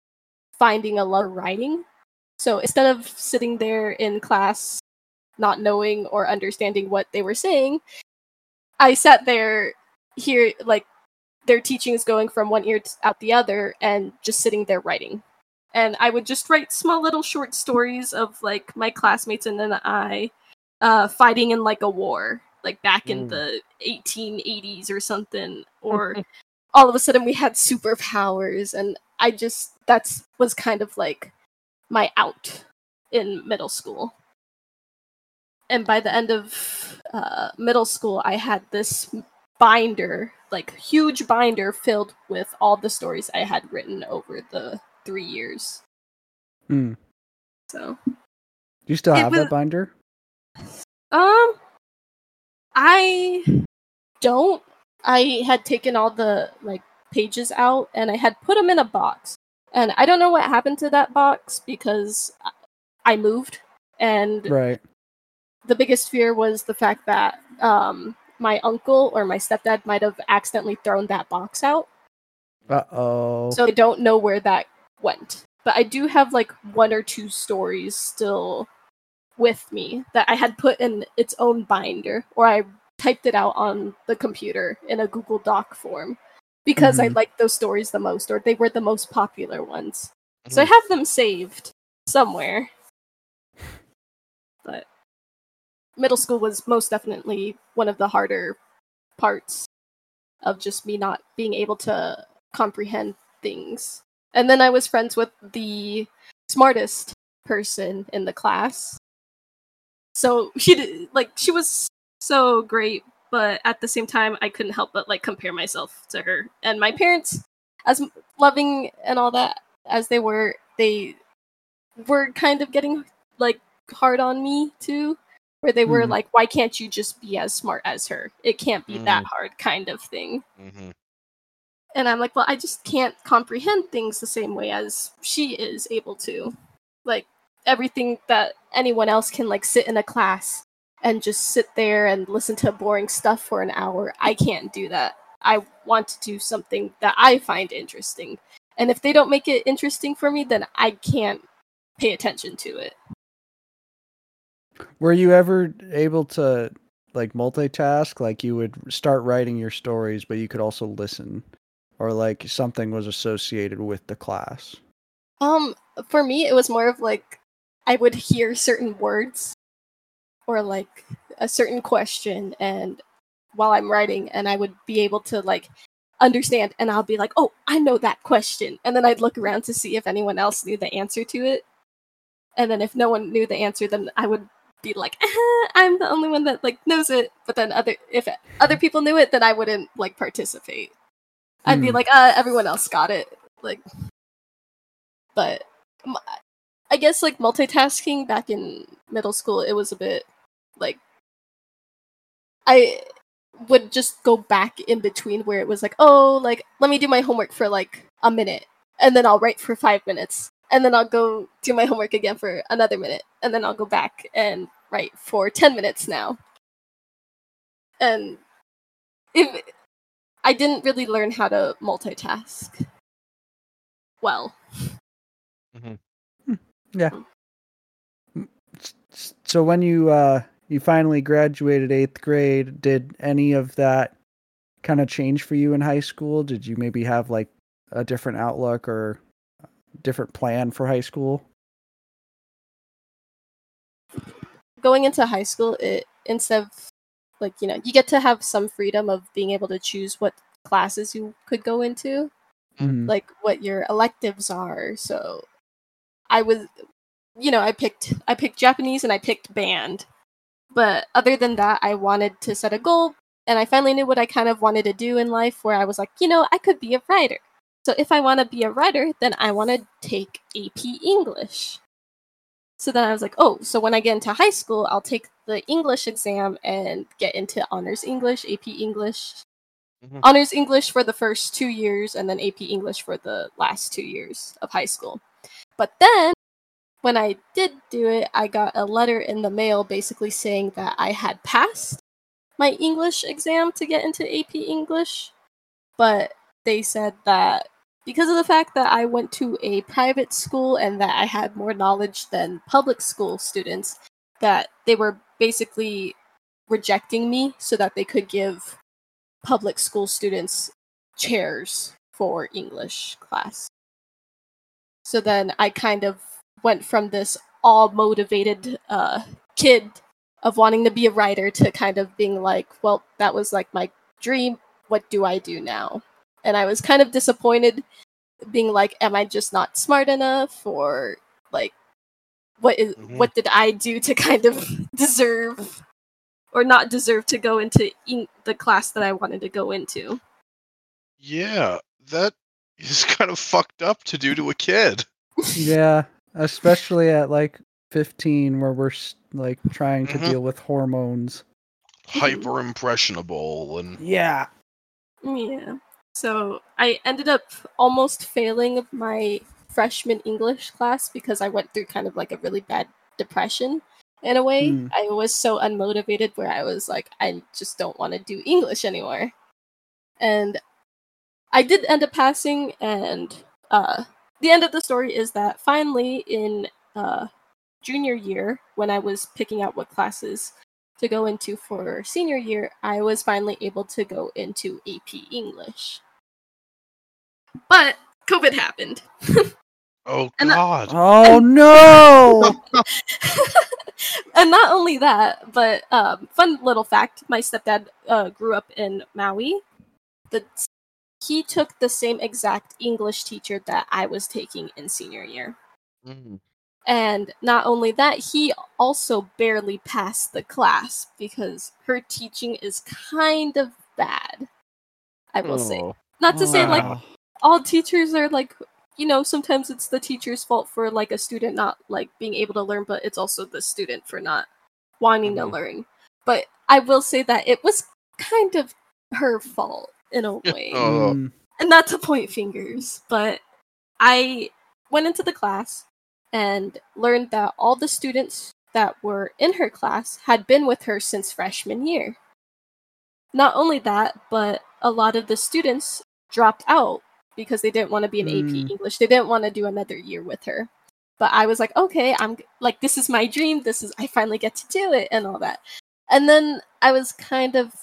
finding a love of writing. So instead of sitting there in class not knowing or understanding what they were saying, I sat there here like their teachings going from one ear out the other and just sitting there writing. And I would just write small little short stories of like my classmates and then I uh, fighting in like a war, like back in Mm. the 1880s or something, or all of a sudden we had superpowers, and I just that's was kind of like my out in middle school. And by the end of uh, middle school, I had this binder, like huge binder, filled with all the stories I had written over the three years. Hmm. So, Do you still have was- that binder? Um, I don't. I had taken all the like pages out and I had put them in a box. And I don't know what happened to that box because I- moved and Right. the biggest fear was the fact that um, my uncle or my stepdad might have accidentally thrown that box out. Uh oh. So I don't know where that went. But I do have like one or two stories still with me that I had put in its own binder or I typed it out on the computer in a Google Doc form because I Mhm. liked those stories the most or they were the most popular ones. So I Mhm. have them saved somewhere. But middle school was most definitely one of the harder parts of just me not being able to comprehend things. And then I was friends with the smartest person in the class. So she did, like she was so great but at the same time, I couldn't help but like compare myself to her. And my parents, as loving and all that as they were, they were kind of getting like hard on me too. Where they were Mhm. like, "Why can't you just be as smart as her? It can't be that hard," kind of thing. mm-hmm. And I'm like, well, I just can't comprehend things the same way as she is able to. Like everything that anyone else can like sit in a class and just sit there and listen to boring stuff for an hour. I can't do that. I want to do something that I find interesting. And if they don't make it interesting for me, then I can't pay attention to it. Were you ever able to like multitask? Like you would start writing your stories, but you could also listen, or like something was associated with the class. Um, for me, it was more of like I would hear certain words or like a certain question, and while I'm writing, and I would be able to like understand, and I'll be like, "Oh, I know that question," and then I'd look around to see if anyone else knew the answer to it, and then if no one knew the answer, then I would be like, "Ah, "I'm the only one that like knows it," but then other if other people knew it, then I wouldn't like participate. I'd be Hmm. like, "Uh, everyone else got it," like but I guess like multitasking back in middle school, it was a bit like I would just go back in between where it was like, oh, like let me do my homework for like a minute, and then I'll write for five minutes, and then I'll go do my homework again for another minute, and then I'll go back and write for ten minutes now. And if I didn't really learn how to multitask well. S- s- So when you uh you finally graduated eighth grade, did any of that kind of change for you in high school? Did you maybe have like a different outlook or different plan for high school? going into high school it instead of like you know you get to have some freedom of being able to choose what classes you could go into Mhm. like what your electives are so i was you know i picked i picked japanese and i picked band but other than that i wanted to set a goal and i finally knew what i kind of wanted to do in life where i was like you know i could be a writer so if i want to be a writer then i want to take ap english so then I was like, oh, so when I get into high school, I'll take the English exam and get into honors English, AP English, Mhm. honors English for the first two years, and then AP English for the last two years of high school. But then when I did do it, I got a letter in the mail basically saying that I had passed my English exam to get into AP English, but they said that because of the fact that I went to a private school and that I had more knowledge than public school students, that they were basically rejecting me so that they could give public school students chairs for English class. So then I kind of went from this all motivated uh, kid of wanting to be a writer to kind of being like, well, that was like my dream. What do I do now? And I was kind of disappointed, being like, am I just not smart enough, or like, what is, Mhm. what did I do to kind of deserve or not deserve to go into in- the class that I wanted to go into? Yeah, that is kind of fucked up to do to a kid. Yeah, especially at like 15 where we're like trying to Mhm. deal with hormones. Hyper impressionable and Yeah. Yeah. So I ended up almost failing my freshman English class because I went through kind of like a really bad depression in a way. Hmm. I was so unmotivated where I was like, I just don't want to do English anymore. And I did end up passing, and uh, the end of the story is that finally in uh, junior year, when I was picking out what classes to go into for senior year, I was finally able to go into AP English. But COVID happened. oh And I- god. Oh no! and not only that, but um, fun little fact: my stepdad uh, grew up in Maui. The he took the same exact English teacher that I was taking in senior year, Mm. And not only that, he also barely passed the class because her teaching is kind of bad. I will say. Oh. Not to say like all teachers are like you know sometimes it's the teacher's fault for like a student not like being able to learn but it's also the student for not wanting Mhm. to learn but i will say that it was kind of her fault in a way Oh. Mm. and not to point fingers but i went into the class and learned that all the students that were in her class had been with her since freshman year not only that but a lot of the students dropped out because they didn't want to be an Mm. AP English. They didn't want to do another year with her. But I was like, okay, I'm like, this is my dream. This is, I finally get to do it and all that. And then I was kind of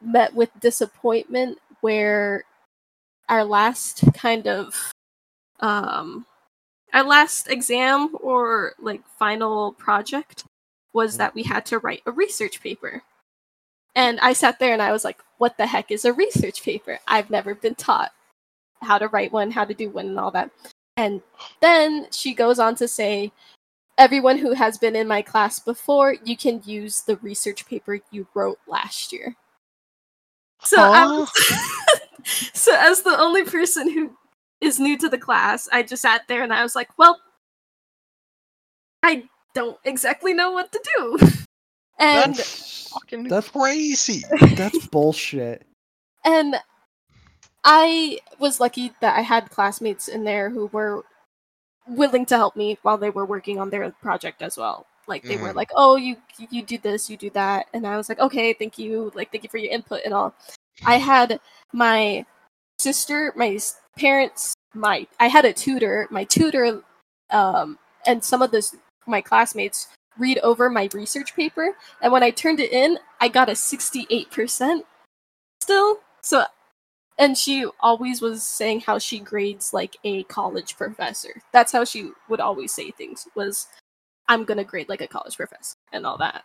met with disappointment where our last kind of, um, our last exam or like final project was that we had to write a research paper. And I sat there and I was like, what the heck is a research paper? I've never been taught how to write one, how to do one, and all that. And then she goes on to say, everyone who has been in my class before, you can use the research paper you wrote last year. So, I was, so as the only person who is new to the class, I just sat there and I was like, well, I don't exactly know what to do. And That's fucking That's- crazy. That's bullshit. and I was lucky that I had classmates in there who were willing to help me while they were working on their project as well. Like they were Mhm. like, "Oh, you you do this, you do that," and I was like, "Okay, thank you. Like, thank you for your input and all." I had my sister, my parents, my I had a tutor, my tutor, um, and some of this my classmates read over my research paper, and when I turned it in, I got a sixty-eight percent still. So and she always was saying how she grades like a college professor. That's how she would always say things was I'm going to grade like a college professor and all that.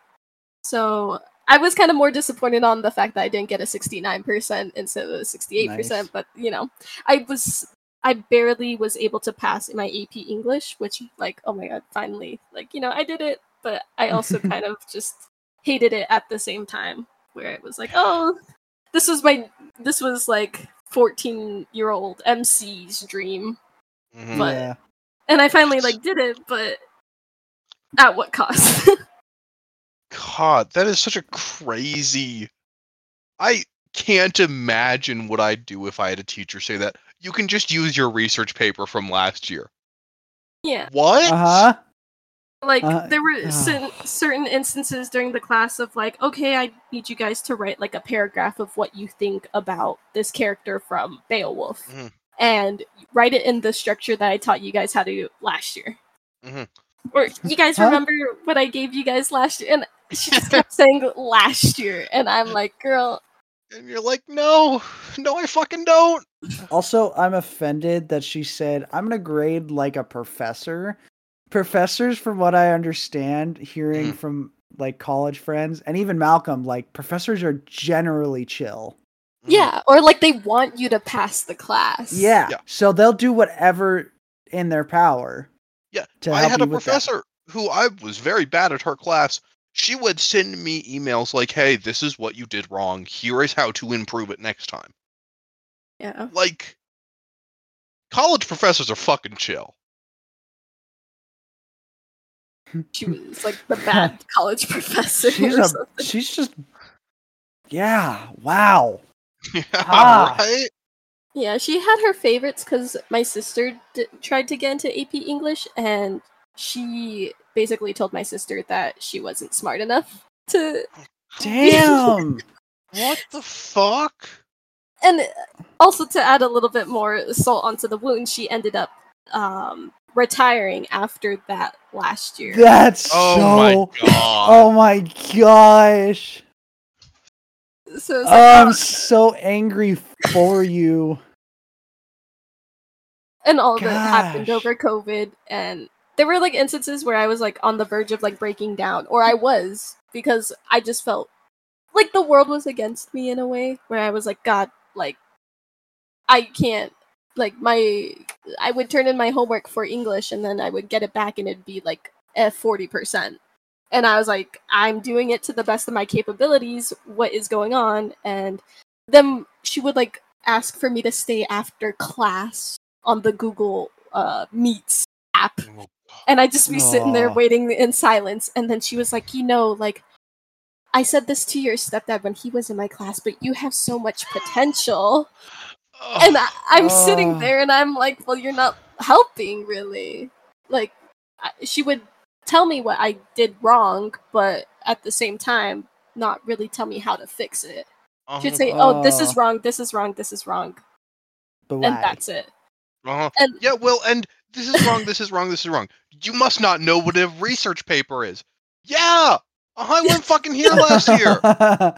So I was kind of more disappointed on the fact that I didn't get a 69% instead of a 68%, Nice. but you know, I was I barely was able to pass in my AP English, which like oh my god, finally like you know, I did it, but I also kind of just hated it at the same time where it was like, oh, this was my this was like 14 year old MC's dream. Mhm. But- yeah. And I finally like did it, but at what cost? God, that is such a crazy. I can't imagine what I'd do if I had a teacher say that. You can just use your research paper from last year. yeah. What? Uh huh. Like Uh, there were ah. certain, certain instances during the class of like, okay, I need you guys to write like a paragraph of what you think about this character from Beowulf. Mhm. And write it in the structure that I taught you guys how to last year. Mhm. Or you guys Huh? remember what I gave you guys last year? And she just kept saying last year. And I'm like, girl, And you're like, no, no, I fucking don't. Also, I'm offended that she said, I'm going to grade like a professor. Professors, from what I understand, hearing Mhm. from like college friends and even Malcolm, like professors are generally chill. Mhm. yeah. Or like they want you to pass the class. Yeah. Yeah. So they'll do whatever in their power. Yeah, To I had a with that. professor who I was very bad at her class. She would send me emails like, "Hey, this is what you did wrong. Here is how to improve it next time." Yeah. Like, college professors are fucking chill. She was like the bad college professor She's or a, she's just yeah, wow. Yeah, Ah. right. Yeah, she had her favorites because my sister d- tried to get into AP English, and she basically told my sister that she wasn't smart enough to. Damn. What the fuck? And also to add a little bit more salt onto the wound, she ended up um, retiring after that last year. That's Oh so my god. Oh my gosh. So Oh, I'm so angry for you. and all of it happened over COVID, and there were like instances where I was like on the verge of like breaking down, or I was because I just felt like the world was against me in a way where I was like, God, like I can't, like my I would turn in my homework for English and then I would get it back and it'd be like a 40%. And I was like, I'm doing it to the best of my capabilities. What is going on? And then she would like ask for me to stay after class on the Google uh, Meets app. Oh, And I'd just be sitting there waiting in silence. And then she was like, You know, like, I said this to your stepdad when he was in my class, but you have so much potential. And I, I'm sitting there and I'm like, Well, you're not helping really. Like, she would tell me what I did wrong, but at the same time, not really tell me how to fix it. Uh-huh, She'd say, Oh, this is Oh. wrong, this is wrong, this is wrong. But And that's it. uh-huh. And Yeah, well, and this is wrong, this is wrong, this is wrong. You must not know what a research paper is. Yeah! Uh-huh, I wasn't fucking here last year.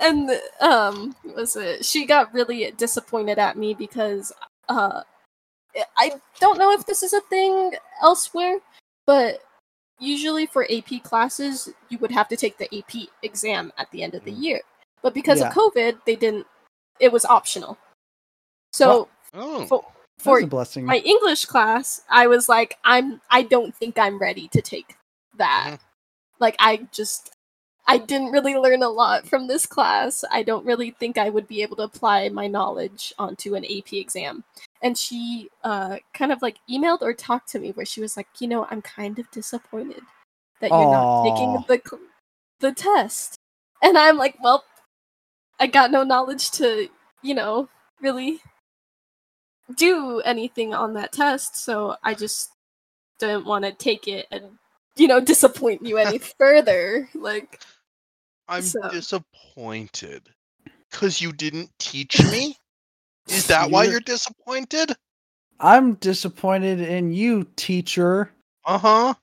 and um was it she got really disappointed at me because uh i don't know if this is a thing elsewhere but usually for ap classes you would have to take the ap exam at the end of the Mm. year but because Yeah. of covid they didn't it was optional so Oh. for, for a blessing. my english class i was like i'm i don't think i'm ready to take that Mhm. like i just i didn't really learn a lot from this class i don't really think i would be able to apply my knowledge onto an ap exam and she uh kind of like emailed or talked to me where she was like you know i'm kind of disappointed that you're not taking the the test and i'm like well i got no knowledge to you know really do anything on that test so i just didn't want to take it and you know disappoint you any further like I'm So- disappointed. Because you didn't teach me? Is that why You're- you're disappointed? I'm disappointed in you, teacher. Uh-huh.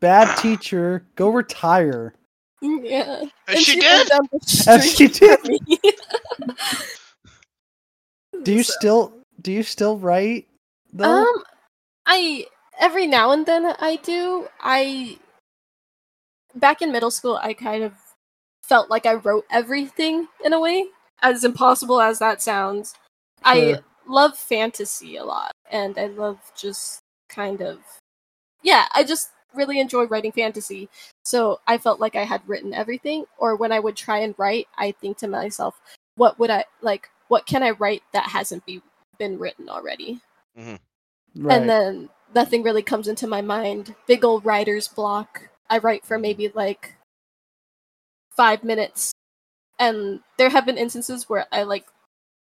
Bad teacher. Go retire. yeah And she went did? And she street for me. Do you So- still do you still write though? Um, I every now and then I do. I back in middle school, I kind of felt like I wrote everything in a way, as impossible as that sounds. I love fantasy a lot, and I love just kind of yeah. I just really enjoy writing fantasy. So I felt like I had written everything, or when I would try and write, I think to myself, what would I like? What can I write that hasn't be, been written already? Mm-hmm. right. and then nothing really comes into my mind. Big old writer's block. I write for mm-hmm. maybe like five minutes, and there have been instances where I like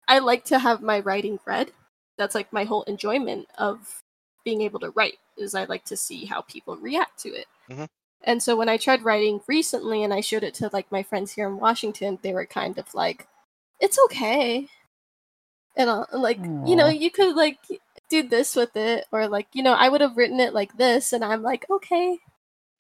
I like to have my writing read. That's like my whole enjoyment of being able to write is I like to see how people react to it. Mhm. And so when I tried writing recently and I showed it to like my friends here in Washington, they were kind of like, "It's okay," and uh, like you know you could like do this with it or like you know i would have written it like this and i'm like okay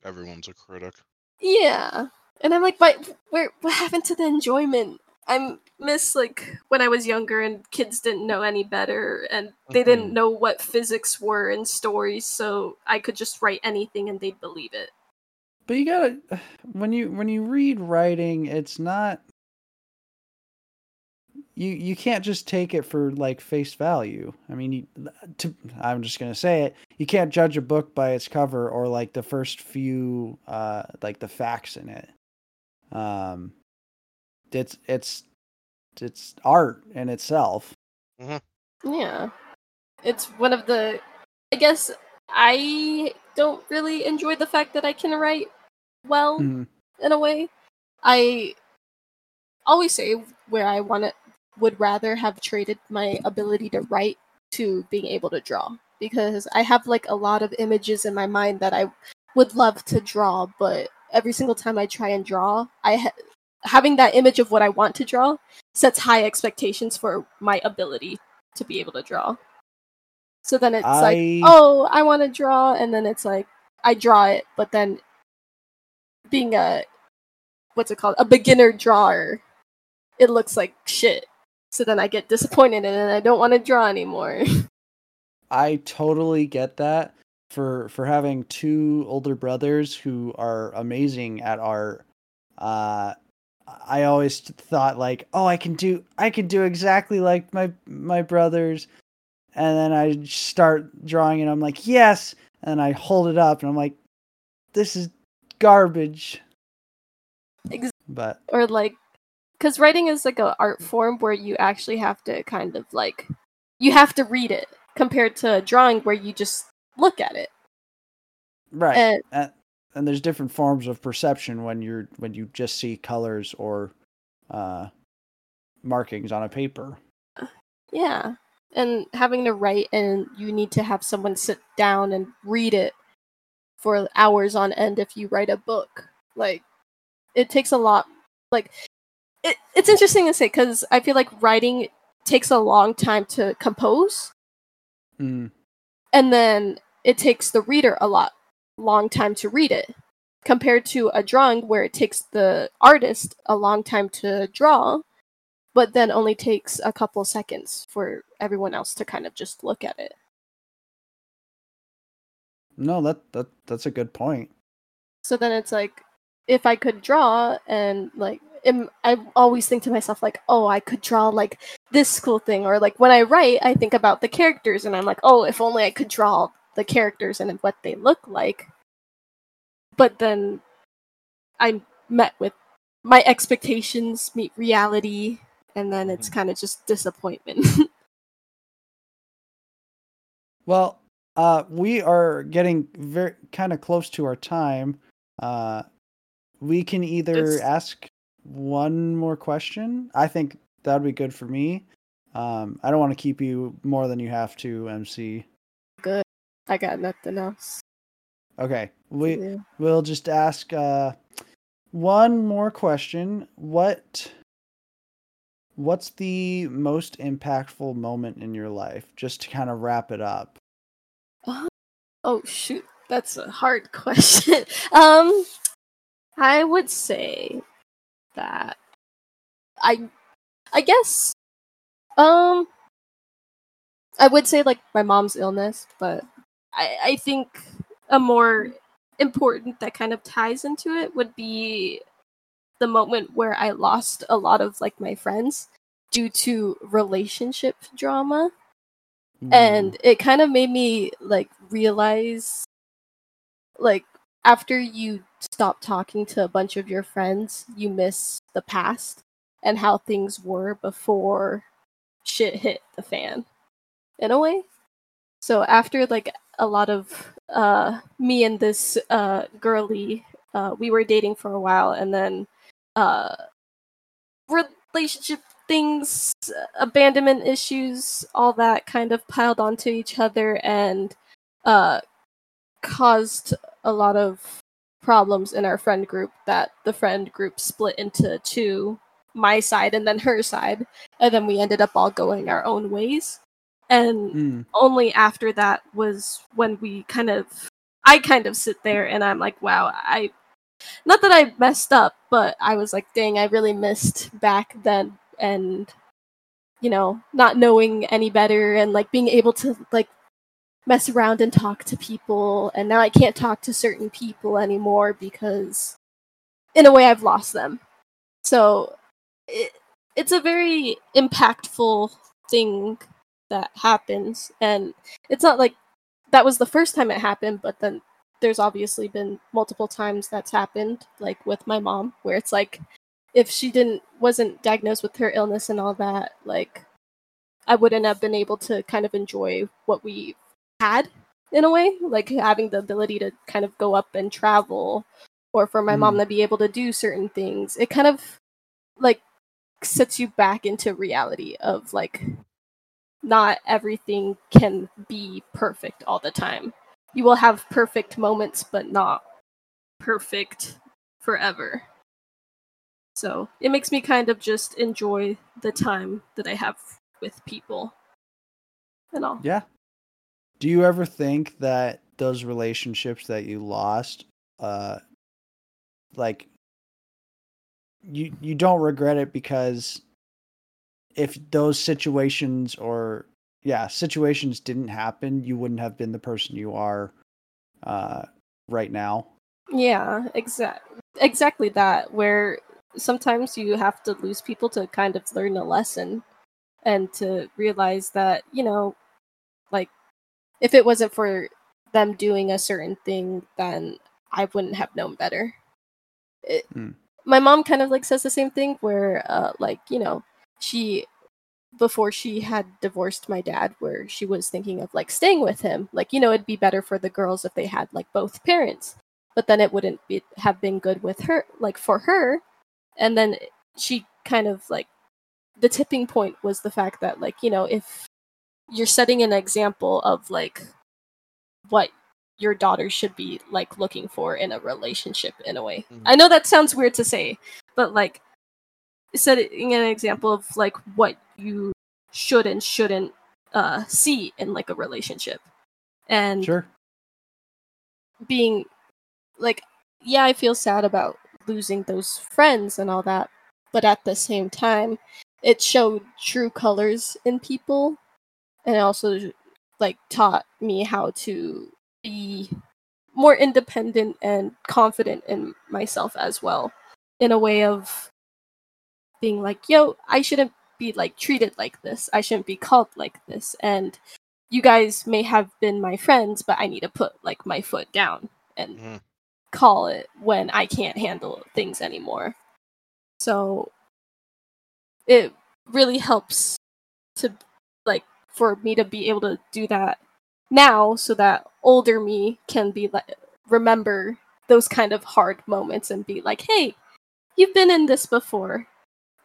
Everyone's a critic. yeah and i'm like but where what happened to the enjoyment i miss like when i was younger and kids didn't know any better and they didn't Mhm. know what physics were in stories so i could just write anything and they'd believe it But you gotta when you when you read writing, it's not you you can't just take it for like face value. I mean, you, to I'm just gonna say it. You can't judge a book by its cover or like the first few uh like the facts in it. Um, it's it's it's art in itself. yeah it's one of the i guess i don't really enjoy the fact that i can write well Mhm. in a way. I always say where I want to would rather have traded my ability to write to being able to draw because I have like a lot of images in my mind that I would love to draw, but every single time I try and draw, I ha- having that image of what I want to draw sets high expectations for my ability to be able to draw. So then it's like, oh, I want to draw, and then it's like I draw it, but then being a what's it called a beginner drawer it looks like shit so then i get disappointed and then i don't want to draw anymore I totally get that for for having two older brothers who are amazing at art. Uh I always thought like, "Oh, I can do I can do exactly like my my brothers." and then I start drawing and I'm like, yes. And I hold it up and I'm like, this is garbage. Ex- But or like because writing is like a art form where you actually have to kind of like you have to read it compared to drawing where you just look at it right. and uh, and, there's different forms of perception when you're when you just see colors or uh markings on a paper. yeah and having to write and you need to have someone sit down and read it for hours on end if you write a book like it takes a lot like it, it's interesting to say because i feel like writing takes a long time to compose Mm. and then it takes the reader a lot long time to read it compared to a drawing where it takes the artist a long time to draw but then only takes a couple seconds for everyone else to kind of just look at it No, that that that's a good point. so then it's like if i could draw and like i always think to myself like oh i could draw like this cool thing or like when i write i think about the characters and i'm like oh if only i could draw the characters and what they look like but then i'm met with my expectations meet reality and then it's kind of just disappointment Well, uh, we are getting very kind of close to our time. Uh, we can either It's- ask one more question. I think that would be good for me. Um, I don't want to keep you more than you have to, MC. I got nothing else Okay, we do. we'll just ask uh, one more question. What what's the most impactful moment in your life? Just to kind of wrap it up. Oh shoot, that's a hard question. um, I would say that I, I guess, um, I would say like my mom's illness, but I I think a more important that kind of ties into it would be the moment where I lost a lot of like my friends due to relationship drama. Mm. And it kind of made me like realize like after you stop talking to a bunch of your friends you miss the past and how things were before shit hit the fan in a way so after like a lot of uh me and this uh girly uh we were dating for a while and then uh relationship things, abandonment issues, all that kind of piled onto each other and uh, caused a lot of problems in our friend group that the friend group split into two my side and then her side and then we ended up all going our own ways and Mm. only after that was when we kind of I kind of sit there and I'm like, wow, I not that I messed up, but I was like, dang, I really missed back then and you know, not knowing any better and like being able to like mess around and talk to people and now I can't talk to certain people anymore because in a way I've lost them. So it, it's a very impactful thing that happens. And it's not like that was the first time it happened but then there's obviously been multiple times that's happened like with my mom where it's like if she didn't wasn't diagnosed with her illness and all that like i wouldn't have been able to kind of enjoy what we had in a way like having the ability to kind of go up and travel or for my mom mm. to be able to do certain things. It kind of like sets you back into reality of like not everything can be perfect all the time. You will have perfect moments, but not perfect forever. So it makes me kind of just enjoy the time that I have with people and all. Yeah. Do you ever think that those relationships that you lost, uh, like you you don't regret it because if those situations or yeah situations didn't happen, you wouldn't have been the person you are uh, right now. Yeah, exact exactly that. Where sometimes you have to lose people to kind of learn a lesson and to realize that, you know, Like, if it wasn't for them doing a certain thing, then I wouldn't have known better. It, Hmm. My mom kind of like says the same thing, where uh, like you know, she before she had divorced my dad, where she was thinking of like staying with him. Like you know, it'd be better for the girls if they had like both parents, but then it wouldn't be have been good with her, like for her. And then she kind of like the tipping point was the fact that like you know if you're setting an example of like what your daughter should be like looking for in a relationship in a way. Mhm. I know that sounds weird to say, but like setting an example of like what you should and shouldn't uh see in like a relationship. And Sure. being like yeah i feel sad about losing those friends and all that but at the same time it showed true colors in people and it also like taught me how to be more independent and confident in myself as well in a way of being like yo i shouldn't be like treated like this. I shouldn't be called like this. And you guys may have been my friends but i need to put like my foot down and Mhm. call it when i can't handle things anymore. So it really helps to like for me to be able to do that now so that older me can be like remember those kind of hard moments and be like hey you've been in this before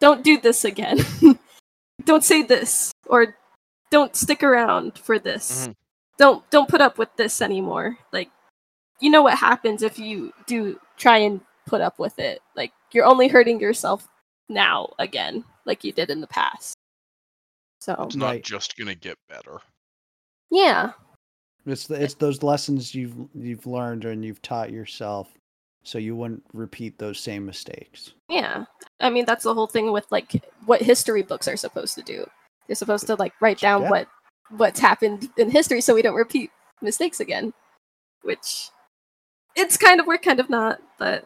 don't do this again don't say this or don't stick around for this Mhm. don't don't put up with this anymore like you know what happens if you do try and put up with it like you're only hurting yourself now again like you did in the past so It's not Right. just gonna get better. yeah It's the, it's those lessons you've you've learned and you've taught yourself, so you wouldn't repeat those same mistakes. Yeah. I mean, that's the whole thing with like what history books are supposed to do. They're supposed to like write down Yeah. what what's happened in history so we don't repeat mistakes again. Which it's kind of we're kind of not, but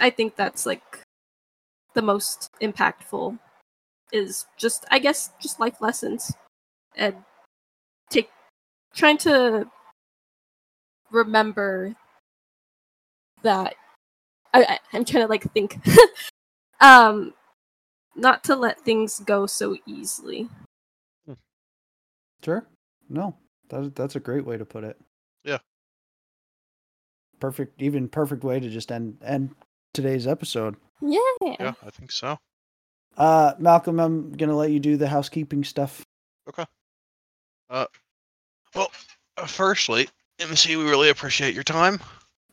I think that's like the most impactful is just I guess just life lessons and take trying to remember that I, I I'm trying to like think um not to let things go so easily. Sure. No, that, that's a great way to put it. Yeah. Perfect. Even perfect way to just end end today's episode. Yeah. Yeah, I think so. Uh, Malcolm, I'm gonna let you do the housekeeping stuff. Okay. uh, well, firstly, MC, we really appreciate your time.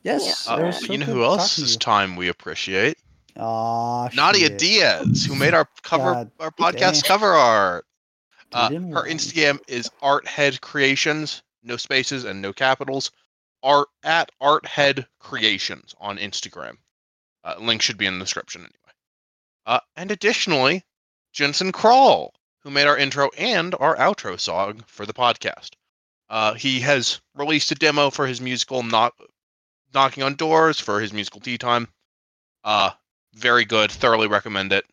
Yes. Uh, it was but so you know who talking else's time we appreciate? you. Aw, Nadia shit. Diaz, who made our cover, God our podcast damn. cover art. Uh, her. Instagram is Arthead Creations, no spaces and no capitals. Art at Arthead Creations on Instagram. Uh, link should be in the description anyway. Uh, and additionally, Jensen Krall, who made our intro and our outro song for the podcast. Uh, he has released a demo for his musical knock, knocking on doors for his musical tea time. Uh, very good. Thoroughly recommend it.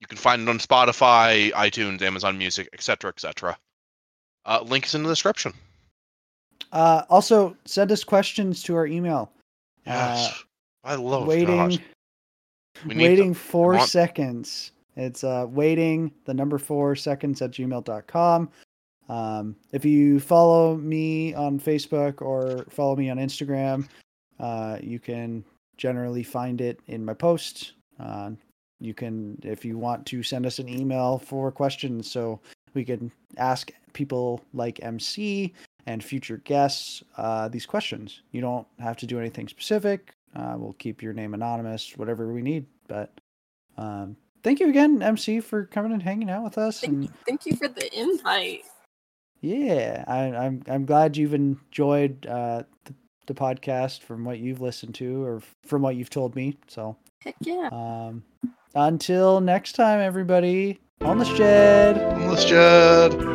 You can find it on Spotify, iTunes, Amazon Music, etc., etc. Uh, link is in the description. Uh, also send us questions to our email. Yes, I love waiting, gosh. We need waiting four want- seconds. It's uh, waiting the number four seconds at gmail.com. Um, if you follow me on Facebook or follow me on Instagram, uh, you can generally find it in my posts. Uh, you can, if you want to send us an email for questions, so we can ask people like MC and future guests uh, these questions. You don't have to do anything specific. Uh, we'll keep your name anonymous, whatever we need. But um, thank you again, MC, for coming and hanging out with us. Thank And you, thank you for the invite. yeah, I, I'm I'm glad you've enjoyed uh, the, the podcast from what you've listened to or from what you've told me. So Heck yeah. um, until next time, everybody, on the shed. Let's Jed.